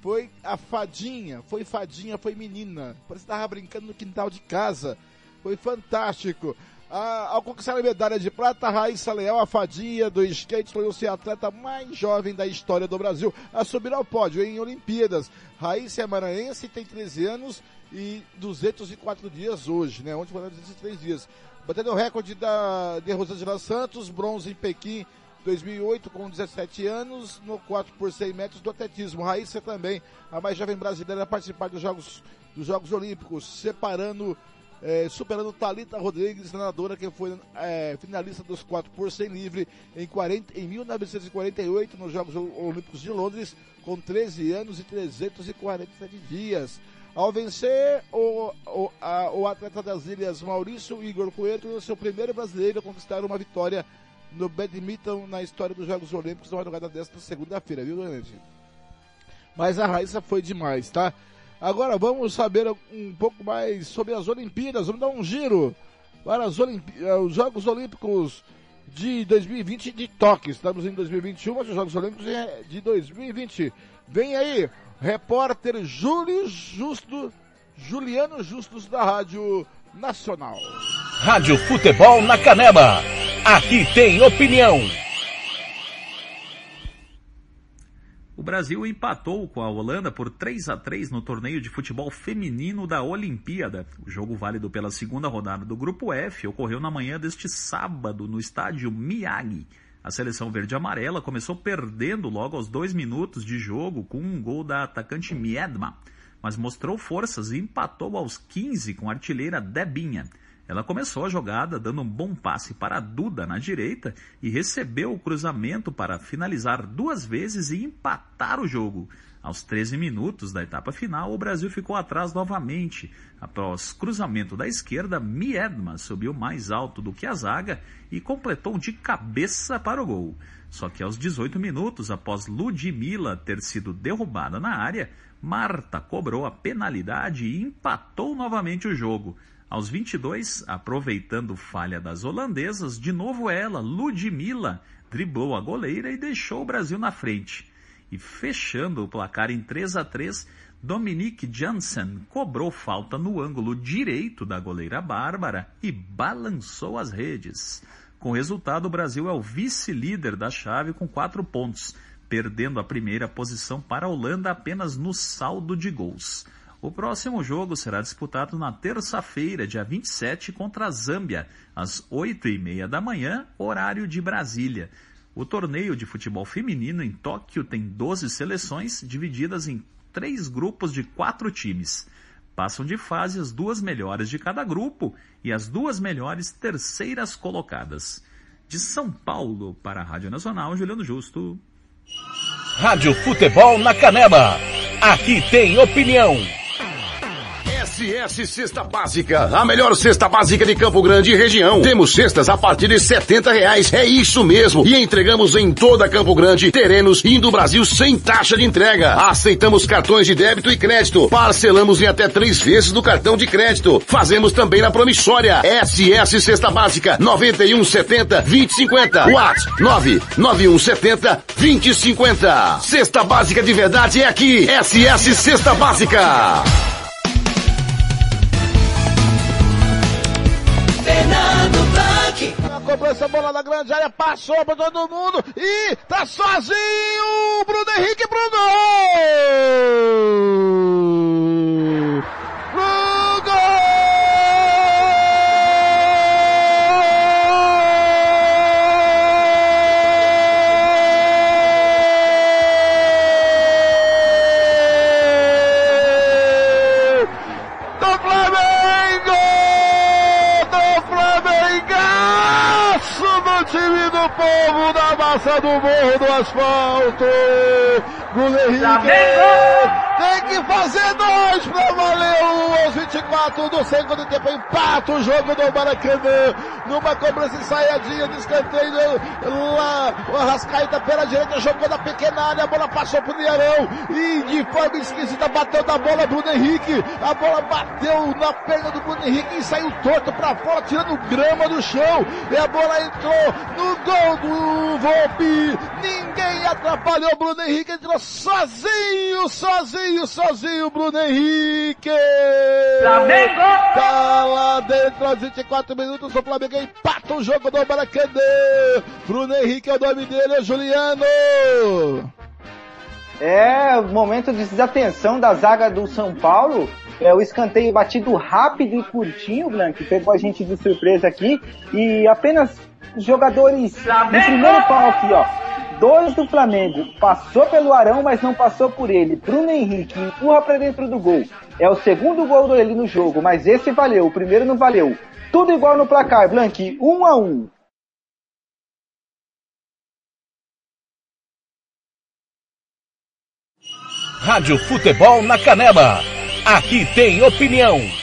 Foi a fadinha, foi fadinha, foi menina. Parece que estava brincando no quintal de casa. Foi fantástico. Ah, ao conquistar a medalha de prata, Raíssa Leal, a fadinha do skate, tornou-se a atleta mais jovem da história do Brasil a subir ao pódio em Olimpíadas. Raíssa é maranhense, tem 13 anos e 204 dias hoje, né? Ontem foram 203 dias. Batendo o recorde da, de Rosângela Santos, bronze em Pequim 2008 com 17 anos, no 4 por 100 metros do atletismo. Raíssa também, a mais jovem brasileira a participar dos Jogos, dos Jogos Olímpicos, separando é, superando Talita Rodrigues, nadadora que foi é, finalista dos 4 por 100 livre em, 40, em 1948 nos Jogos Olímpicos de Londres, com 13 anos e 347 dias. Ao vencer o, o, a, o atleta das ilhas Maurício Igor Coelho, seu primeiro brasileiro a conquistar uma vitória no badminton na história dos Jogos Olímpicos na madrugada desta segunda-feira, viu, gente? Mas a Raíssa foi demais, tá? Agora vamos saber um pouco mais sobre as Olimpíadas. Vamos dar um giro para eh, os Jogos Olímpicos de 2020 de Tóquio. Estamos em 2021, mas os Jogos Olímpicos é de 2020. Vem aí, repórter Júlio Justo, Juliano Justus da Rádio Nacional. Rádio Futebol na Canela. Aqui tem opinião. O Brasil empatou com a Holanda por 3 a 3 no torneio de futebol feminino da Olimpíada. O jogo válido pela segunda rodada do Grupo F ocorreu na manhã deste sábado no estádio Miyagi. A seleção verde-amarela começou perdendo logo aos dois minutos de jogo com um gol da atacante Miedma, mas mostrou forças e empatou aos 15 com a artilheira Debinha. Ela começou a jogada dando um bom passe para Duda na direita e recebeu o cruzamento para finalizar duas vezes e empatar o jogo. Aos 13 minutos da etapa final, o Brasil ficou atrás novamente. Após cruzamento da esquerda, Miedma subiu mais alto do que a zaga e completou de cabeça para o gol. Só que aos 18 minutos, após Ludmilla ter sido derrubada na área, Marta cobrou a penalidade e empatou novamente o jogo. Aos 22, aproveitando falha das holandesas, de novo ela, Ludmilla, driblou a goleira e deixou o Brasil na frente. E fechando o placar em 3 a 3, Dominique Janssen cobrou falta no ângulo direito da goleira Bárbara e balançou as redes. Com resultado, o Brasil é o vice-líder da chave com quatro pontos, perdendo a primeira posição para a Holanda apenas no saldo de gols. O próximo jogo será disputado na terça-feira, dia 27, contra a Zâmbia, às 8 e meia da manhã, horário de Brasília. O torneio de futebol feminino em Tóquio tem 12 seleções divididas em três grupos de quatro times. Passam de fase as duas melhores de cada grupo e as duas melhores terceiras colocadas. De São Paulo para a Rádio Nacional, Juliano Justo. Rádio Futebol na Canela. Aqui tem opinião. SS Cesta Básica, a melhor cesta básica de Campo Grande e região. Temos cestas a partir de setenta reais. É isso mesmo. E entregamos em toda Campo Grande, terrenos e do Brasil sem taxa de entrega. Aceitamos cartões de débito e crédito. Parcelamos em até três vezes do cartão de crédito. Fazemos também na promissória. SS Cesta Básica, 9170 2050. WhatsApp 99170 2050. Cesta Básica de verdade é aqui. SS Cesta Básica. Fernando Blanc. A cobrança, bola na grande área, passou pra todo mundo e tá sozinho! Bruno Henrique pro massa do morro do asfalto! Bruno Henrique! Tem que fazer dois pra valer aos 24 do segundo tempo. Empata o jogo do Maracanã. Numa cobrança ensaiadinha de escanteio. Lá, o Arrascaeta pela direita jogou na pequena área. A bola passou pro Niarão. E de forma esquisita bateu na bola Bruno Henrique. A bola bateu na perna do Bruno Henrique e saiu torto pra fora, tirando grama do chão. E a bola entrou no gol do Volpe. Ninguém atrapalhou Bruno Henrique. Entrou sozinho, sozinho, sozinho, Bruno Henrique. Flamengo! Tá lá dentro aos 24 minutos. O Flamengo empata o jogo do Maracanã. Bruno Henrique é o nome dele, é Juliano. É, momento de desatenção da zaga do São Paulo. É o escanteio batido rápido e curtinho, Blank, pegou a gente de surpresa aqui. E apenas jogadores no primeiro pau aqui, ó. Dois do Flamengo. Passou pelo Arão, mas não passou por ele. Bruno Henrique empurra pra dentro do gol. É o segundo gol dele no jogo, mas esse valeu, o primeiro não valeu. Tudo igual no placar, Blank, um a um. Rádio Futebol na Canela. Aqui tem opinião.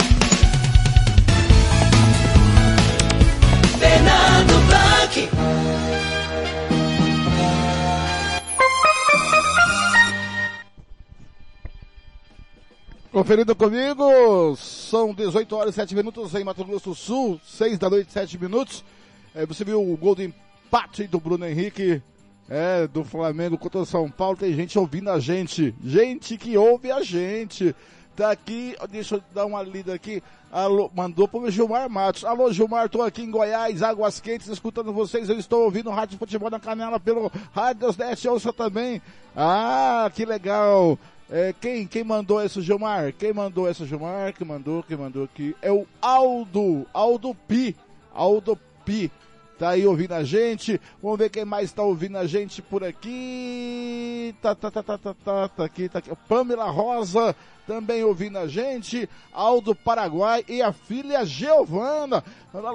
Fernando Blanc. Conferido comigo, são 18 horas e 7 minutos em Mato Grosso do Sul, 6 da noite, 7 minutos. É, você viu o gol de empate do Bruno Henrique, é, do Flamengo contra o São Paulo. Tem gente ouvindo a gente, gente que ouve a gente. Tá aqui, deixa eu dar uma lida aqui. Alô, mandou pro Gilmar Matos. Alô, Gilmar, tô aqui em Goiás, Águas Quentes, escutando vocês. Eu estou ouvindo o Rádio Futebol na Canela pelo Rádio 10, ouça também. Ah, que legal. É, quem, quem mandou esse Gilmar? Quem mandou esse Gilmar? Quem mandou, quem mandou aqui? É o Aldo, Aldo Pi, Aldo Pi. Tá aí ouvindo a gente. Vamos ver quem mais tá ouvindo a gente por aqui. Tá, tá, tá, tá, tá, tá, tá aqui, tá aqui. Pamela Rosa também ouvindo a gente. Aldo Paraguai e a filha Giovana.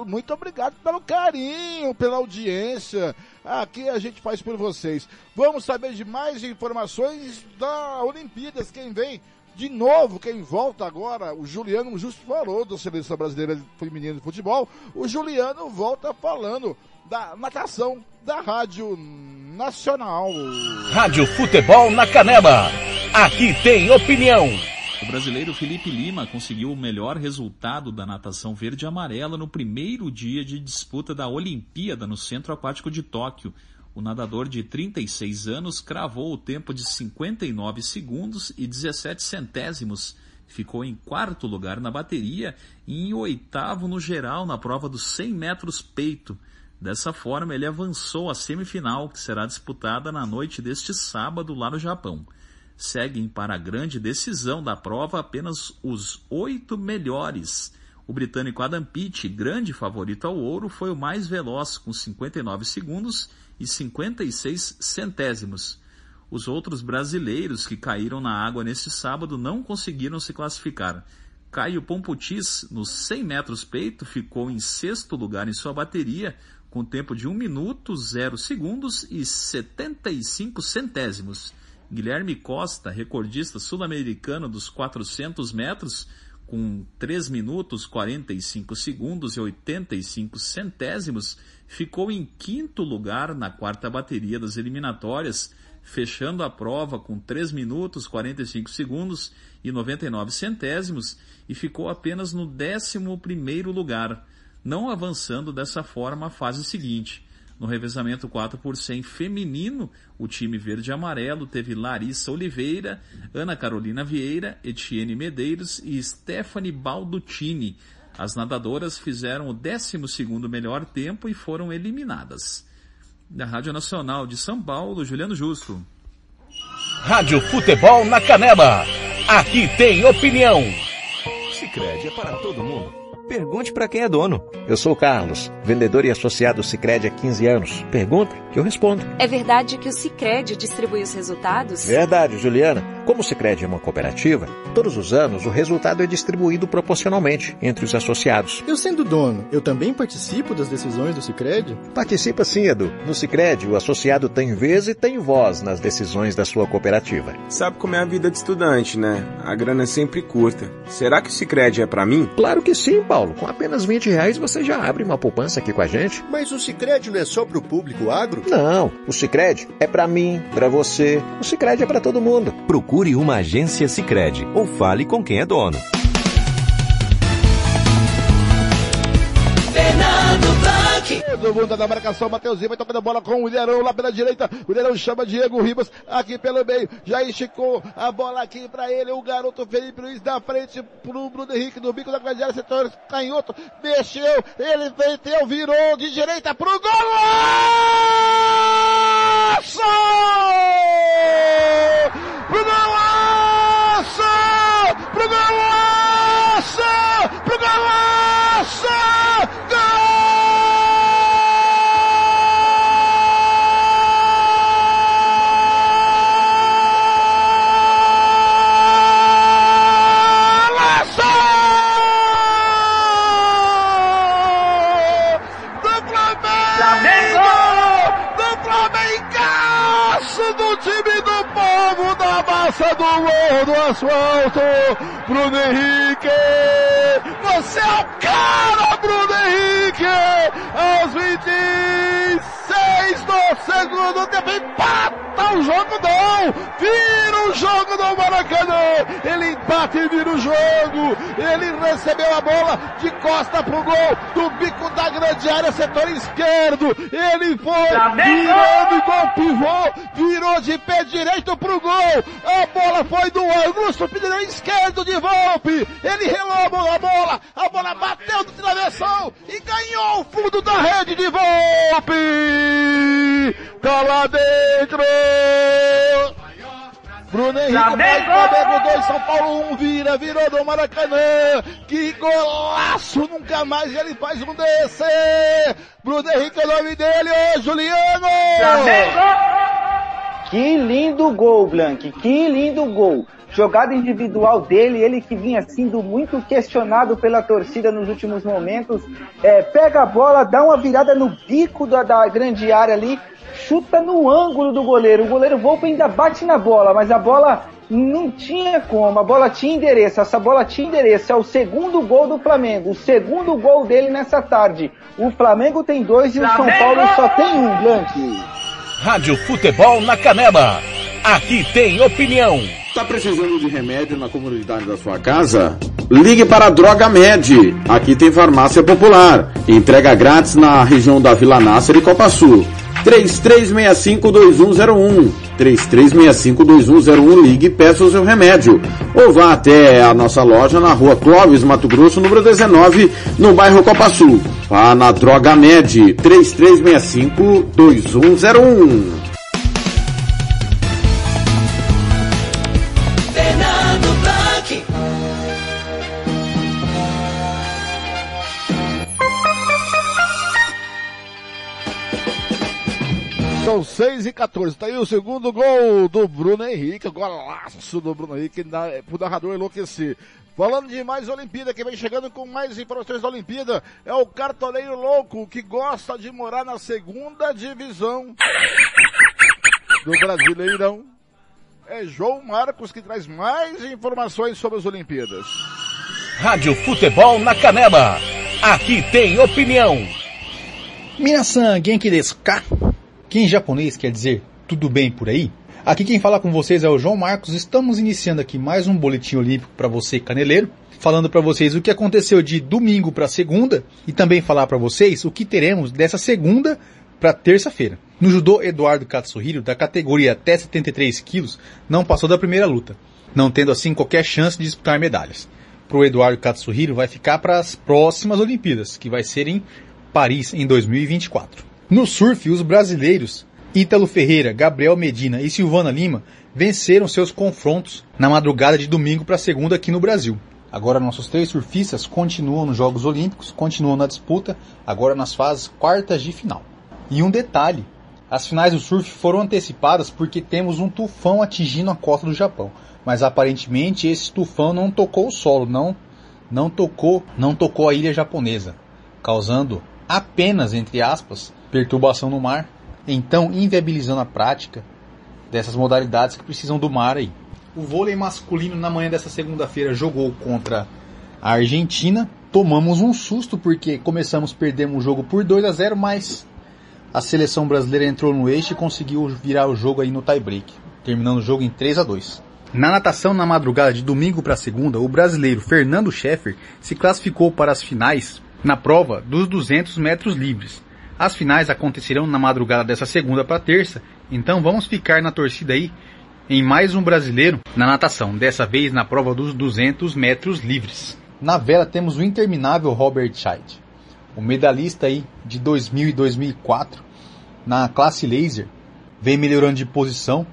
Muito obrigado pelo carinho, pela audiência. Aqui a gente faz por vocês. Vamos saber de mais informações da Olimpíadas. Quem vem de novo, quem volta agora, o Juliano justo falou da Seleção Brasileira Feminina de Futebol, o Juliano volta falando da natação da Rádio Nacional. Rádio Futebol na Canela. Aqui tem opinião. O brasileiro Felipe Lima conseguiu o melhor resultado da natação verde e amarela no primeiro dia de disputa da Olimpíada no Centro Aquático de Tóquio. O nadador de 36 anos cravou o tempo de 59 segundos e 17 centésimos. Ficou em quarto lugar na bateria e em oitavo no geral na prova dos 100 metros peito. Dessa forma, ele avançou à semifinal, que será disputada na noite deste sábado lá no Japão. seguem para a grande decisão da prova apenas os oito melhores. O britânico Adam Peat, grande favorito ao ouro, foi o mais veloz, com 59 segundos e 56 centésimos. Os outros brasileiros que caíram na água nesse sábado não conseguiram se classificar. Caio Pomputis, nos 100 metros peito, ficou em sexto lugar em sua bateria, com tempo de 1 minuto, 0 segundos e 75 centésimos. Guilherme Costa, recordista sul-americano dos 400 metros, com 3 minutos 45 segundos e 85 centésimos, ficou em quinto lugar na quarta bateria das eliminatórias, fechando a prova com 3 minutos 45 segundos e 99 centésimos e ficou apenas no 11 primeiro lugar, não avançando dessa forma a fase seguinte. No revezamento 4 por 100 feminino, o time verde e amarelo teve Larissa Oliveira, Ana Carolina Vieira, Etienne Medeiros e Stephanie Baldutini. As nadadoras fizeram o 12 melhor tempo e foram eliminadas. Da Rádio Nacional de São Paulo, Juliano Justo. Rádio Futebol na Canela. Aqui tem opinião. Sicredi é para todo mundo. Pergunte para quem é dono. Eu sou o Carlos, vendedor e associado Sicredi há 15 anos. Pergunta que eu respondo. É verdade que o Sicredi distribui os resultados? Verdade, Juliana. Como o Sicredi é uma cooperativa, todos os anos o resultado é distribuído proporcionalmente entre os associados. Eu sendo dono, eu também participo das decisões do Sicredi? Participa sim, Edu. No Sicredi, o associado tem vez e tem voz nas decisões da sua cooperativa. Sabe como é a vida de estudante, né? A grana é sempre curta. Será que o Sicredi é para mim? Claro que sim, Paulo. Paulo, com apenas 20 reais você já abre uma poupança aqui com a gente. Mas o Cicred não é só para o público agro? Não, o Cicred é para mim, para você. O Cicred é para todo mundo. Procure uma agência Cicred ou fale com quem é dono. Do mundo da marcação, Mateuzinho vai tocando a bola com o Ilharão lá pela direita. O Ilharão chama Diego Ribas aqui pelo meio. Já esticou a bola aqui para ele. O garoto Felipe Luiz da frente pro Bruno Henrique no bico da grande área. Setor canhoto. Mexeu. Ele meteu, virou de direita pro gol! Pro golaço! Pro golaço! Pro golaço! Do gol do asfalto, Bruno Henrique, você é o cara, Bruno Henrique, aos 26 do segundo tempo, empata o jogo não, vira o jogo do Maracanã, ele empata e vira o jogo, ele recebeu a bola de costa pro gol, do bico da grande área, setor esquerdo, ele foi virando igual pivô, virou de pé direito pro gol, a bola foi do ângulo superior esquerdo de Volpe. Ele relou a bola. A bola bateu no travessão e ganhou o fundo da rede de Volpe. Tá lá dentro. Bruno Henrique mais Flamengo 2, São Paulo 1, um, vira, virou do Maracanã. Que golaço, nunca mais ele faz um desse. Bruno Henrique é o nome dele, ô Juliano. Flamengo. Que lindo gol, Blank, que lindo gol. Jogada individual dele, ele que vinha sendo muito questionado pela torcida nos últimos momentos. É, pega a bola, dá uma virada no bico da, da grande área ali, chuta no ângulo do goleiro. O goleiro Volpe ainda bate na bola, mas a bola não tinha como, a bola tinha endereço, essa bola tinha endereço, é o segundo gol do Flamengo, o segundo gol dele nessa tarde. O Flamengo tem dois e Flamengo! o São Paulo só tem um, Blank. Rádio Futebol na Canela. Aqui tem opinião. Tá precisando de remédio na comunidade da sua casa? Ligue para a Droga Med. Aqui tem farmácia popular. Entrega grátis na região da Vila Nácer e Copa Sul. 3365-2101. 3365-2101. Ligue e peça o seu remédio. Ou vá até a nossa loja na rua Clóvis, Mato Grosso, número 19, no bairro Copa Sul. Vá na Droga Med. 3365-2101. São 6 e 14. Tá aí o segundo gol do Bruno Henrique. Golaço do Bruno Henrique pro narrador enlouquecer. Falando de mais Olimpíada, quem vem chegando com mais informações da Olimpíada é o cartoleiro louco que gosta de morar na segunda divisão do Brasileirão. É João Marcos que traz mais informações sobre as Olimpíadas. Rádio Futebol na Canela. Aqui tem opinião. Minasan Genki desu ka? Que em japonês quer dizer tudo bem por aí? Aqui quem fala com vocês é o João Marcos. Estamos iniciando aqui mais um boletim olímpico para você, caneleiro, falando para vocês o que aconteceu de domingo para segunda e também falar para vocês o que teremos dessa segunda para terça-feira. No judô, Eduardo Katsuhiro, da categoria até 73 quilos, não passou da primeira luta, não tendo assim qualquer chance de disputar medalhas. Para o Eduardo Katsuhiro vai ficar para as próximas Olimpíadas, que vai ser em Paris em 2024. No surf, os brasileiros Ítalo Ferreira, Gabriel Medina e Silvana Lima venceram seus confrontos na madrugada de domingo para segunda aqui no Brasil. Agora nossos três surfistas continuam nos Jogos Olímpicos, continuam na disputa, agora nas fases quartas de final. E um detalhe, as finais do surf foram antecipadas porque temos um tufão atingindo a costa do Japão, mas aparentemente esse tufão não tocou o solo, não, não tocou, não tocou a ilha japonesa, causando apenas entre aspas perturbação no mar então inviabilizando a prática dessas modalidades que precisam do mar aí. O vôlei masculino na manhã dessa segunda-feira jogou contra a Argentina. Tomamos um susto porque começamos perdemos o jogo por 2 a 0, mas a seleção brasileira entrou no eixo e conseguiu virar o jogo aí no tie-break, terminando o jogo em 3 a 2. Na natação na madrugada de domingo para segunda, o brasileiro Fernando Scheffer se classificou para as finais na prova dos 200 metros livres. As finais acontecerão na madrugada dessa segunda para terça, então vamos ficar na torcida aí em mais um brasileiro na natação, dessa vez na prova dos 200 metros livres. Na vela temos o interminável Robert Scheid, o medalhista aí de 2000 e 2004 na classe laser, vem melhorando de posição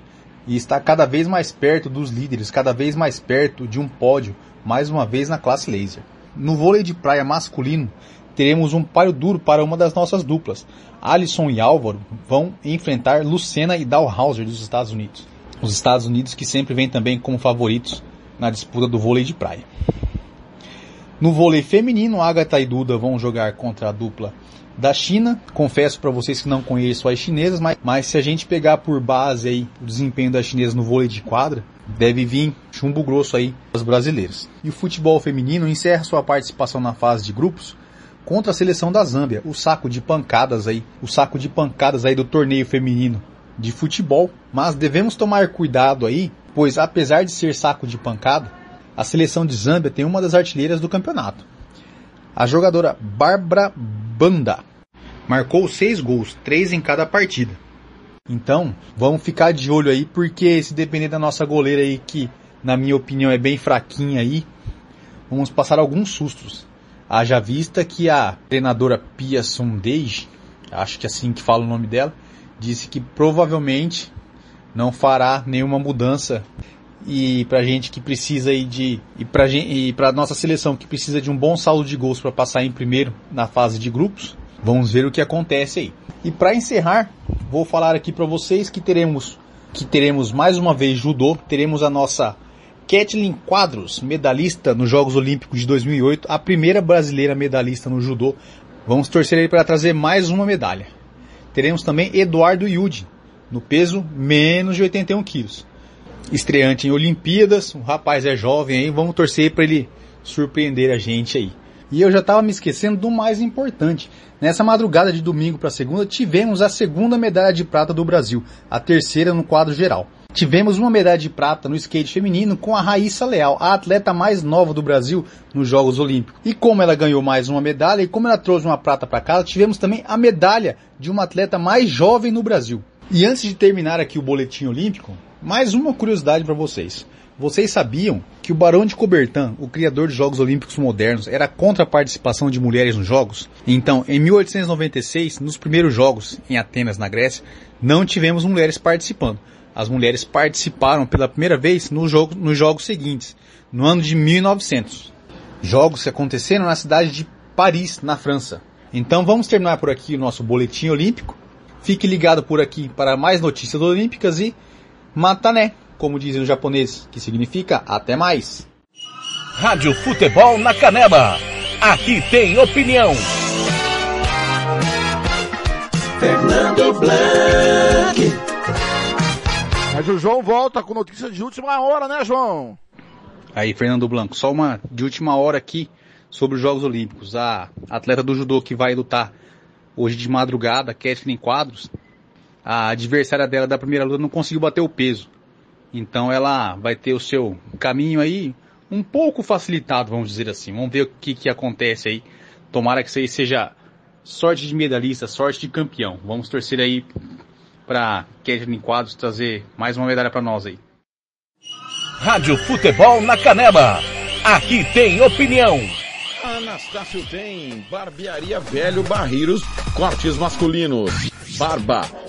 e está cada vez mais perto dos líderes, cada vez mais perto de um pódio, mais uma vez na classe laser. No vôlei de praia masculino, teremos um páreo duro para uma das nossas duplas. Alisson e Álvaro vão enfrentar Lucena e Dalhauser dos Estados Unidos. Os Estados Unidos que sempre vêm também como favoritos na disputa do vôlei de praia. No vôlei feminino, Agatha e Duda vão jogar contra a dupla da China. Confesso para vocês que não conheço as chinesas, mas, mas se a gente pegar por base aí o desempenho das chinesas no vôlei de quadra, deve vir chumbo grosso aí as brasileiras. E o futebol feminino encerra sua participação na fase de grupos contra a seleção da Zâmbia. O saco de pancadas aí, o saco de pancadas aí do torneio feminino de futebol. Mas devemos tomar cuidado aí, pois apesar de ser saco de pancada, a seleção de Zâmbia tem uma das artilheiras do campeonato. A jogadora Barbara Banda marcou seis gols, três em cada partida. Então, vamos ficar de olho aí, porque se depender da nossa goleira aí, que na minha opinião é bem fraquinha aí, vamos passar alguns sustos. Haja vista que a treinadora Pia Sondage, acho que é assim que fala o nome dela, disse que provavelmente não fará nenhuma mudança e pra gente que precisa aí de e gente, e pra nossa seleção que precisa de um bom saldo de gols para passar em primeiro na fase de grupos, vamos ver o que acontece aí. E para encerrar, vou falar aqui para vocês que teremos que teremos mais uma vez judô, teremos a nossa Kathleen Quadros, medalhista nos Jogos Olímpicos de 2008, a primeira brasileira medalhista no judô. Vamos torcer aí para trazer mais uma medalha. Teremos também Eduardo Yudi, no peso menos de 81 quilos. Estreante em Olimpíadas, o rapaz é jovem aí, vamos torcer para ele surpreender a gente aí. E eu já estava me esquecendo do mais importante. Nessa madrugada de domingo para segunda, tivemos a segunda medalha de prata do Brasil, a terceira no quadro geral. Tivemos uma medalha de prata no skate feminino com a Raíssa Leal, a atleta mais nova do Brasil nos Jogos Olímpicos. E como ela ganhou mais uma medalha e como ela trouxe uma prata para casa, tivemos também a medalha de uma atleta mais jovem no Brasil. E antes de terminar aqui o boletim olímpico, mais uma curiosidade para vocês. Vocês sabiam que o Barão de Coubertin, o criador de Jogos Olímpicos modernos, era contra a participação de mulheres nos Jogos? Então, em 1896, nos primeiros Jogos em Atenas, na Grécia, não tivemos mulheres participando as mulheres participaram pela primeira vez no jogo, nos jogos seguintes, no ano de 1900. Jogos que aconteceram na cidade de Paris, na França. Então vamos terminar por aqui o nosso boletim olímpico, Fique ligado por aqui para mais notícias olímpicas e matané, como dizem os japoneses, que significa até mais. Rádio Futebol na Canela. Aqui tem opinião. Fernando Blanc. Mas o João volta com notícias de última hora, né, João? Aí, Fernando Blanco, só uma de última hora aqui sobre os Jogos Olímpicos. A atleta do judô que vai lutar hoje de madrugada, Kathleen Quadros, a adversária dela da primeira luta não conseguiu bater o peso. Então ela vai ter o seu caminho aí um pouco facilitado, vamos dizer assim. Vamos ver o que, que acontece aí. Tomara que isso aí seja sorte de medalhista, sorte de campeão. Vamos torcer aí para Kathleen Quadros trazer mais uma medalha para nós aí. Rádio Futebol na Canela. Aqui tem opinião. Anastácio tem Barbearia Velho Barreiros, cortes masculinos, barba,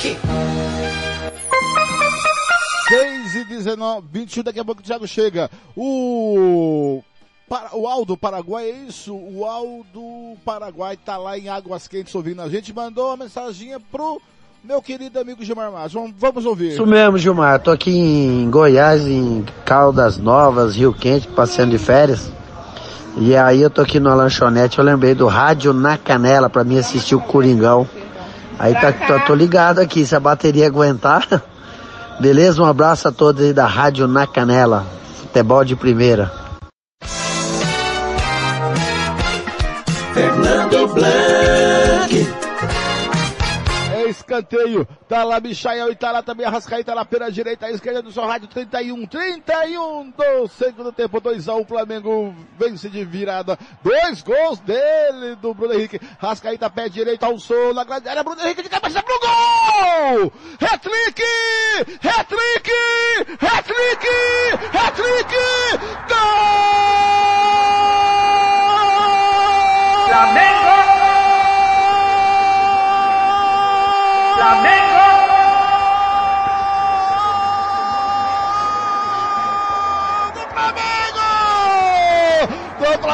6 e 19, 21, daqui a pouco o Thiago chega. O, para, o Aldo Paraguai, é isso? O Aldo Paraguai tá lá em Águas Quentes ouvindo a gente, mandou uma mensaginha pro meu querido amigo Gilmar Matos. Vamos, vamos ouvir. Isso mesmo, Gilmar. Tô aqui em Goiás, em Caldas Novas, Rio Quente, passeando de férias. E aí eu tô aqui na lanchonete, eu lembrei do Rádio na Canela pra mim assistir o Coringão. Aí tá, tô, tô ligado aqui, se a bateria aguentar. Beleza? Um abraço a todos aí da Rádio Na Canela. Futebol de primeira. Fernando Blanc. Escanteio. Tá lá Michael e tá lá também a Rascaíta lá pela direita, à esquerda do seu rádio 31. 31 do segundo tempo, 2 a 1 Flamengo vence de virada. Dois gols dele, do Bruno Henrique. Rascaíta pé direito ao sol na grande área. Bruno Henrique de cabeça pro gol! Hat-trick! Hat-trick! Hat-trick! Hat-trick! Gol!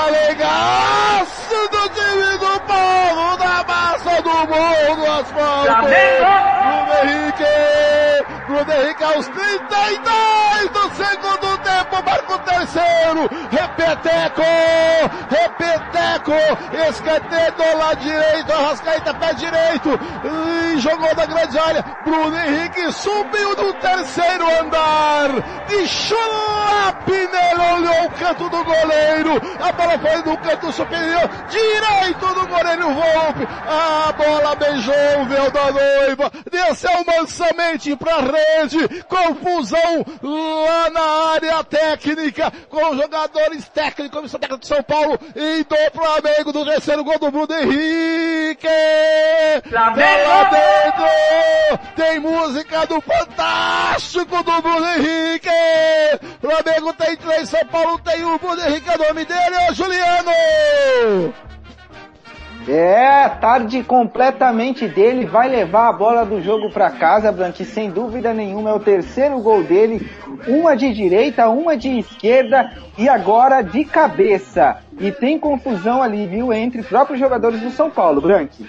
Do Flamengaço do time do povo, da massa do mundo, do asfalto. Flamengo! Henrique, Bruno Henrique aos 32 do segundo tempo, marca o terceiro, repeteco, repeteco, escanteio do lado direito, Arrascaeta pé direito, e jogou da grande área, Bruno Henrique subiu do terceiro andar, de chulape nele, olhou o canto do goleiro, a bola foi no canto superior, direito do goleiro Volpe, a bola beijou o véu da noiva, desceu mansamente pra rede, confusão lá na área técnica, com os jogadores técnicos, comissão técnica de São Paulo e do Flamengo, do terceiro gol do Bruno Henrique! Flamengo! Tá lá dentro! Tem música do Fantástico do Bruno Henrique! Flamengo tem três, São Paulo tem um, Bruno Henrique é o nome dele, ô Juliano! É, tarde completamente dele, vai levar a bola do jogo para casa, Blanque, sem dúvida nenhuma, é o terceiro gol dele, uma de direita, uma de esquerda e agora de cabeça. E tem confusão ali, viu, entre próprios jogadores do São Paulo, Blanque.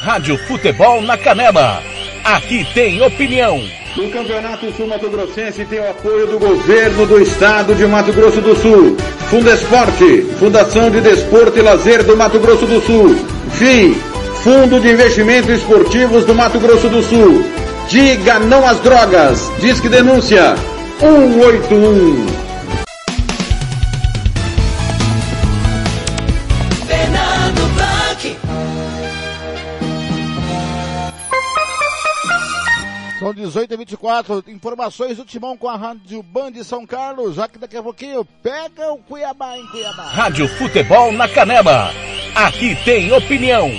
Rádio Futebol na Canela. Aqui tem opinião. No Campeonato Sul Mato Grossense tem o apoio do governo do estado de Mato Grosso do Sul. Fundesporte, Fundação de Desporto e Lazer do Mato Grosso do Sul. FII, Fundo de Investimentos Esportivos do Mato Grosso do Sul. Diga não às drogas. Disque denúncia 181. 18 e 24 informações do Timão com a Rádio Band de São Carlos, já que daqui a pouquinho pega o Cuiabá em Cuiabá. Rádio Futebol na Canela. Aqui tem opinião.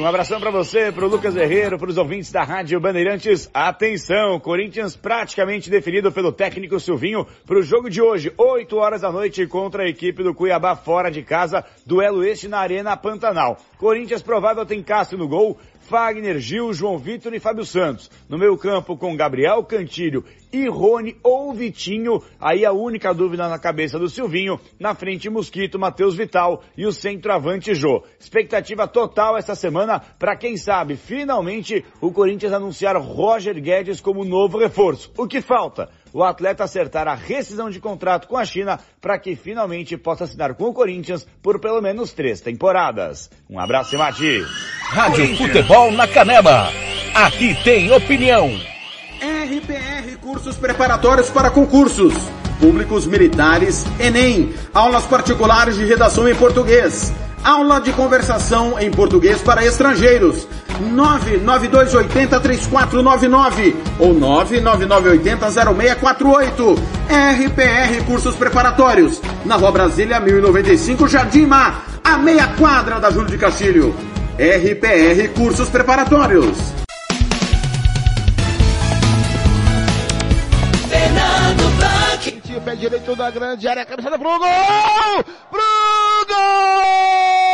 Um abração para você, pro Lucas Herrero, pros ouvintes da Rádio Bandeirantes. Atenção, Corinthians praticamente definido pelo técnico Silvinho pro jogo de hoje, 8 horas da noite contra a equipe do Cuiabá fora de casa, duelo este na Arena Pantanal. Corinthians provável tem Castro no gol, Fagner, Gil, João Vitor e Fábio Santos. No meio campo com Gabriel Cantilho e Rony ou Vitinho. Aí a única dúvida na cabeça do Silvinho. Na frente Mosquito, Matheus Vital e o centroavante Jô. Expectativa total esta semana para quem sabe finalmente o Corinthians anunciar Roger Guedes como novo reforço. O que falta? O atleta acertar a rescisão de contrato com a China para que finalmente possa assinar com o Corinthians por pelo menos três temporadas. Um abraço, Mati. Rádio Futebol na Canela. Aqui tem opinião. RPR Cursos Preparatórios para Concursos. Públicos Militares, Enem. Aulas particulares de redação em português. Aula de conversação em português para estrangeiros. 992803499 ou 999800648. RPR Cursos Preparatórios. Na Rua Brasília 1095, Jardim Mar, a meia quadra da Júlio de Castilho. RPR Cursos Preparatórios. Fernando Blanc. Pé direito da grande área, cabeçada pro gol! Pro gol!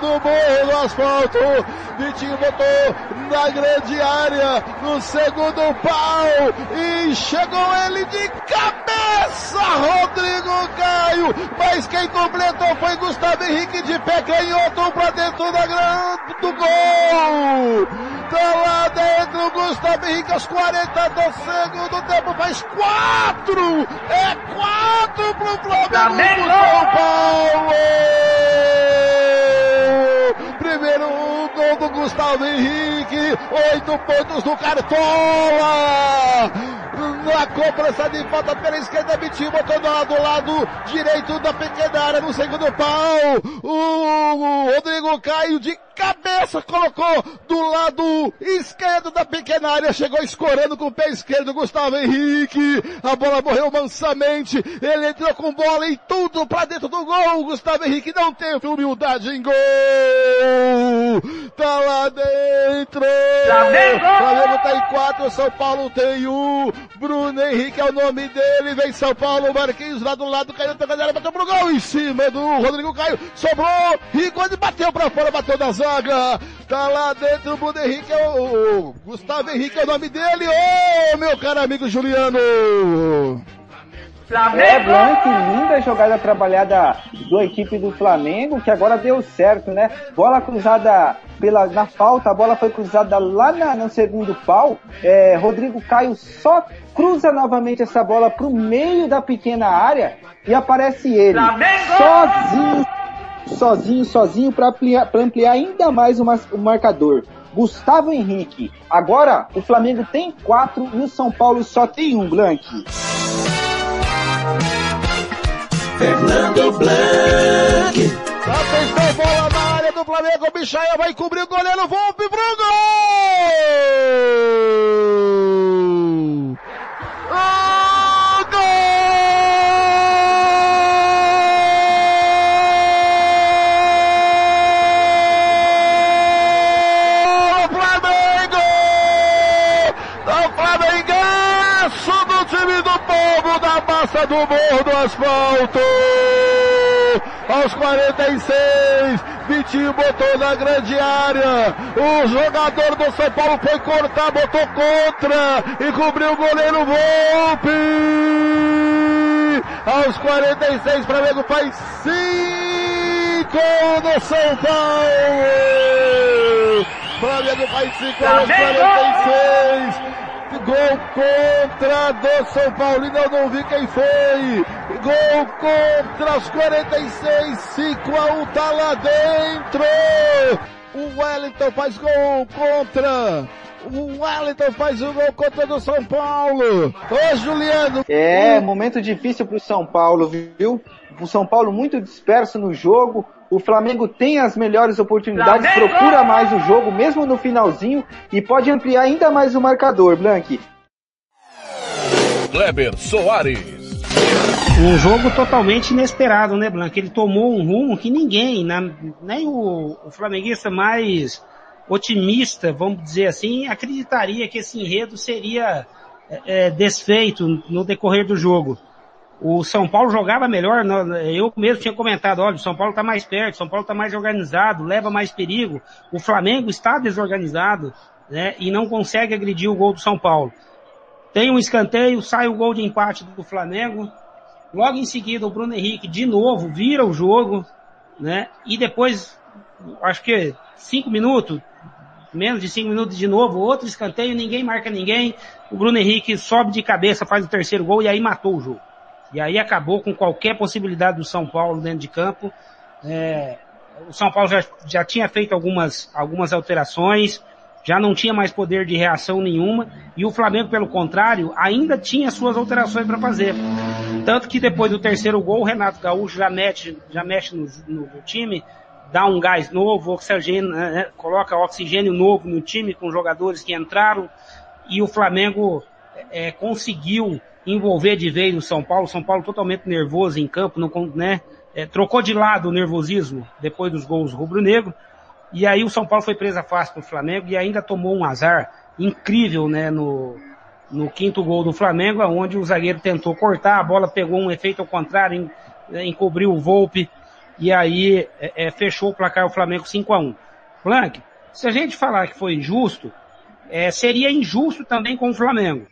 Do morro do asfalto. Vitinho botou na grande área, no segundo pau, e chegou ele de cabeça, Rodrigo Caio, mas quem completou foi Gustavo Henrique de pé canhoto pra dentro da grande do gol. Tá lá dentro, Gustavo Henrique aos 40 do segundo tempo, faz quatro, é quatro pro Flamengo do São Paulo. Primeiro gol do Gustavo Henrique, oito pontos do Cartola. Na cobrança de falta pela esquerda, Vitinho botou do lado, do lado direito da pequena área no segundo pau. O Rodrigo Caio de cabeça colocou do lado esquerdo da pequena área, chegou escorando com o pé esquerdo Gustavo Henrique. A bola morreu mansamente, ele entrou com bola e tudo pra dentro do gol. Gustavo Henrique não teve humildade em gol. Tá lá dentro. Flamengo! Flamengo tá em quatro, São Paulo tem um. Bruno Henrique é o nome dele, vem São Paulo, Marquinhos lá do lado, caiu na galera, bateu pro gol em cima do Rodrigo Caio, sobrou, Rigoni bateu pra fora, bateu da zaga, tá lá dentro o Bruno Henrique, é o, o Gustavo Henrique é o nome dele, ô meu caro amigo Juliano. É, Blanc, linda jogada trabalhada da equipe do Flamengo, que agora deu certo, né? Bola cruzada pela, na falta, a bola foi cruzada lá na, no segundo pau. É, Rodrigo Caio só cruza novamente essa bola pro meio da pequena área e aparece ele sozinho, sozinho, sozinho para ampliar, pra ampliar ainda mais o, mar, o marcador. Gustavo Henrique. Agora o Flamengo tem quatro e o São Paulo só tem um, Blank. Fernando Blanc. Atenção, bola na área do Flamengo, o Michael vai cobrir o goleiro, Volpe pro gol! Do morro do asfalto! Aos 46, Vitinho botou na grande área. O jogador do São Paulo foi cortar, botou contra e cobriu o goleiro Volpe. Aos 46, Flamengo faz 5 no São Paulo. Flamengo faz 5 aos 46. Gol contra do São Paulino, eu não vi quem foi. Gol contra os 46, 5 a 1 tá lá dentro. O Wellington faz gol contra. O Wellington faz o gol contra do São Paulo. Ô Juliano. É, momento difícil pro São Paulo, viu? O São Paulo muito disperso no jogo. O Flamengo tem as melhores oportunidades, Flamengo! procura mais o jogo, mesmo no finalzinho, e pode ampliar ainda mais o marcador, Blank. Kleber Soares. Um jogo totalmente inesperado, né, Blank? Ele tomou um rumo que ninguém, na, nem o, o flamenguista mais otimista, vamos dizer assim, acreditaria que esse enredo seria é, é desfeito no decorrer do jogo. O São Paulo jogava melhor, eu mesmo tinha comentado, olha, o São Paulo está mais perto, o São Paulo está mais organizado, leva mais perigo. O Flamengo está desorganizado, né, e não consegue agredir o gol do São Paulo. Tem um escanteio, sai o gol de empate do Flamengo, Logo em seguida, o Bruno Henrique de novo vira o jogo, né? E depois, acho que cinco minutos, menos de cinco minutos de novo, outro escanteio, ninguém marca ninguém. O Bruno Henrique sobe de cabeça, faz o terceiro gol e aí matou o jogo. E aí acabou com qualquer possibilidade do São Paulo dentro de campo. É, o São Paulo já, já tinha feito algumas, algumas alterações, já não tinha mais poder de reação nenhuma, e o Flamengo, pelo contrário, ainda tinha suas alterações para fazer. Tanto que depois do terceiro gol, o Renato Gaúcho já mexe, já mexe no, no, no time, dá um gás novo, oxigênio, né, né, coloca oxigênio novo no time com jogadores que entraram, e o Flamengo é, conseguiu envolver de vez o São Paulo, São Paulo totalmente nervoso em campo, não, né, é, trocou de lado o nervosismo depois dos gols rubro-negro, e aí o São Paulo foi presa fácil pro Flamengo e ainda tomou um azar incrível, né, no, no quinto gol do Flamengo, onde o zagueiro tentou cortar, a bola pegou um efeito ao contrário, né, encobriu o Volpe, e aí é, é, fechou o placar o Flamengo 5 a 1 Blank, se a gente falar que foi injusto, é, seria injusto também com o Flamengo.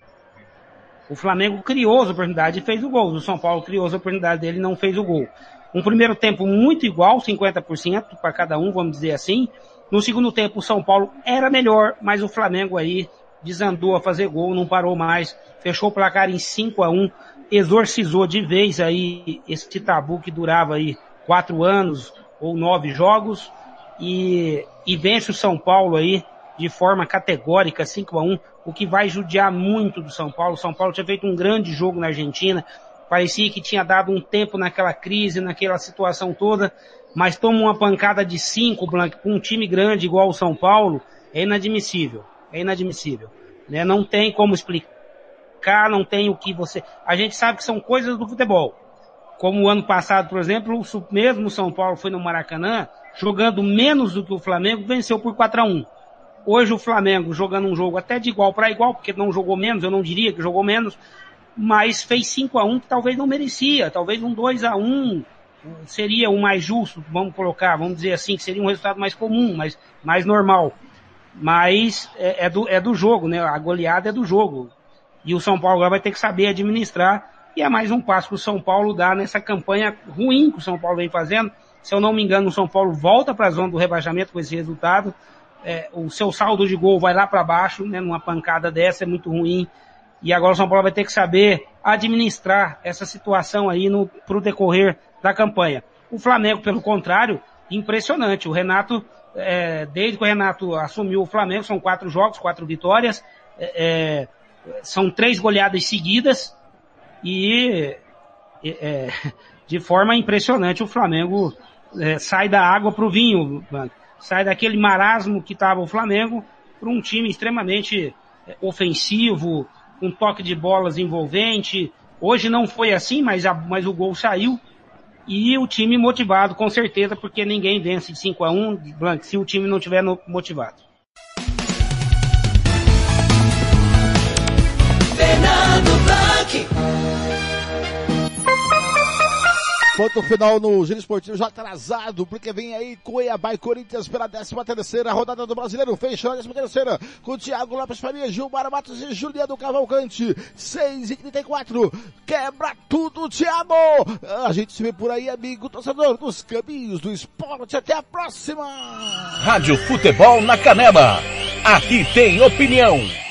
O Flamengo criou as oportunidades e fez o gol. O São Paulo criou as oportunidades dele e não fez o gol. Um primeiro tempo muito igual, 50% para cada um, vamos dizer assim. No segundo tempo, o São Paulo era melhor, mas o Flamengo aí desandou a fazer gol, não parou mais, fechou o placar em 5 a 1 exorcizou de vez aí esse tabu que durava aí quatro anos ou nove jogos e, e vence o São Paulo aí de forma categórica, 5 a 1 o que vai judiar muito do São Paulo. O São Paulo tinha feito um grande jogo na Argentina, parecia que tinha dado um tempo naquela crise, naquela situação toda, mas toma uma pancada de cinco, Blanc, com um time grande igual o São Paulo, é inadmissível. É inadmissível. Né? Não tem como explicar, não tem o que você... A gente sabe que são coisas do futebol. Como o ano passado, por exemplo, o mesmo São Paulo foi no Maracanã, jogando menos do que o Flamengo, venceu por 4 a 1 Hoje o Flamengo jogando um jogo até de igual para igual, porque não jogou menos, eu não diria que jogou menos, mas fez 5 a 1 que talvez não merecia, talvez um 2 a 1 seria o mais justo, vamos colocar, vamos dizer assim, que seria um resultado mais comum, mais, mais normal. Mas é, é, do, é do jogo, né? A goleada é do jogo. E o São Paulo agora vai ter que saber administrar. E é mais um passo que o São Paulo dá nessa campanha ruim que o São Paulo vem fazendo. Se eu não me engano, o São Paulo volta para a zona do rebaixamento com esse resultado. É, o seu saldo de gol vai lá para baixo, né? Numa pancada dessa é muito ruim. E agora o São Paulo vai ter que saber administrar essa situação aí no, pro decorrer da campanha. O Flamengo, pelo contrário, impressionante. O Renato, é, desde que o Renato assumiu o Flamengo, são quatro jogos, quatro vitórias, é, é são três goleadas seguidas e é, de forma impressionante o Flamengo é, sai da água para o vinho, sai daquele marasmo que estava o Flamengo para um time extremamente é, ofensivo, um toque de bolas envolvente. Hoje não foi assim, mas, a, mas o gol saiu. E o time motivado, com certeza, porque ninguém vence de 5 a 1 Blanc, se o time não tiver motivado. Ponto final no Giro Esportivo já atrasado, porque vem aí Cuiabá e Corinthians pela 13 terceira rodada do Brasileiro. Fechou a 13 terceira com Thiago Lopes Faria, Gilmar Matos e Juliano Cavalcante. 6 e 34. Quebra tudo, Thiago! A gente se vê por aí, amigo torcedor dos caminhos do esporte. Até a próxima! Rádio Futebol na Canela. Aqui tem opinião.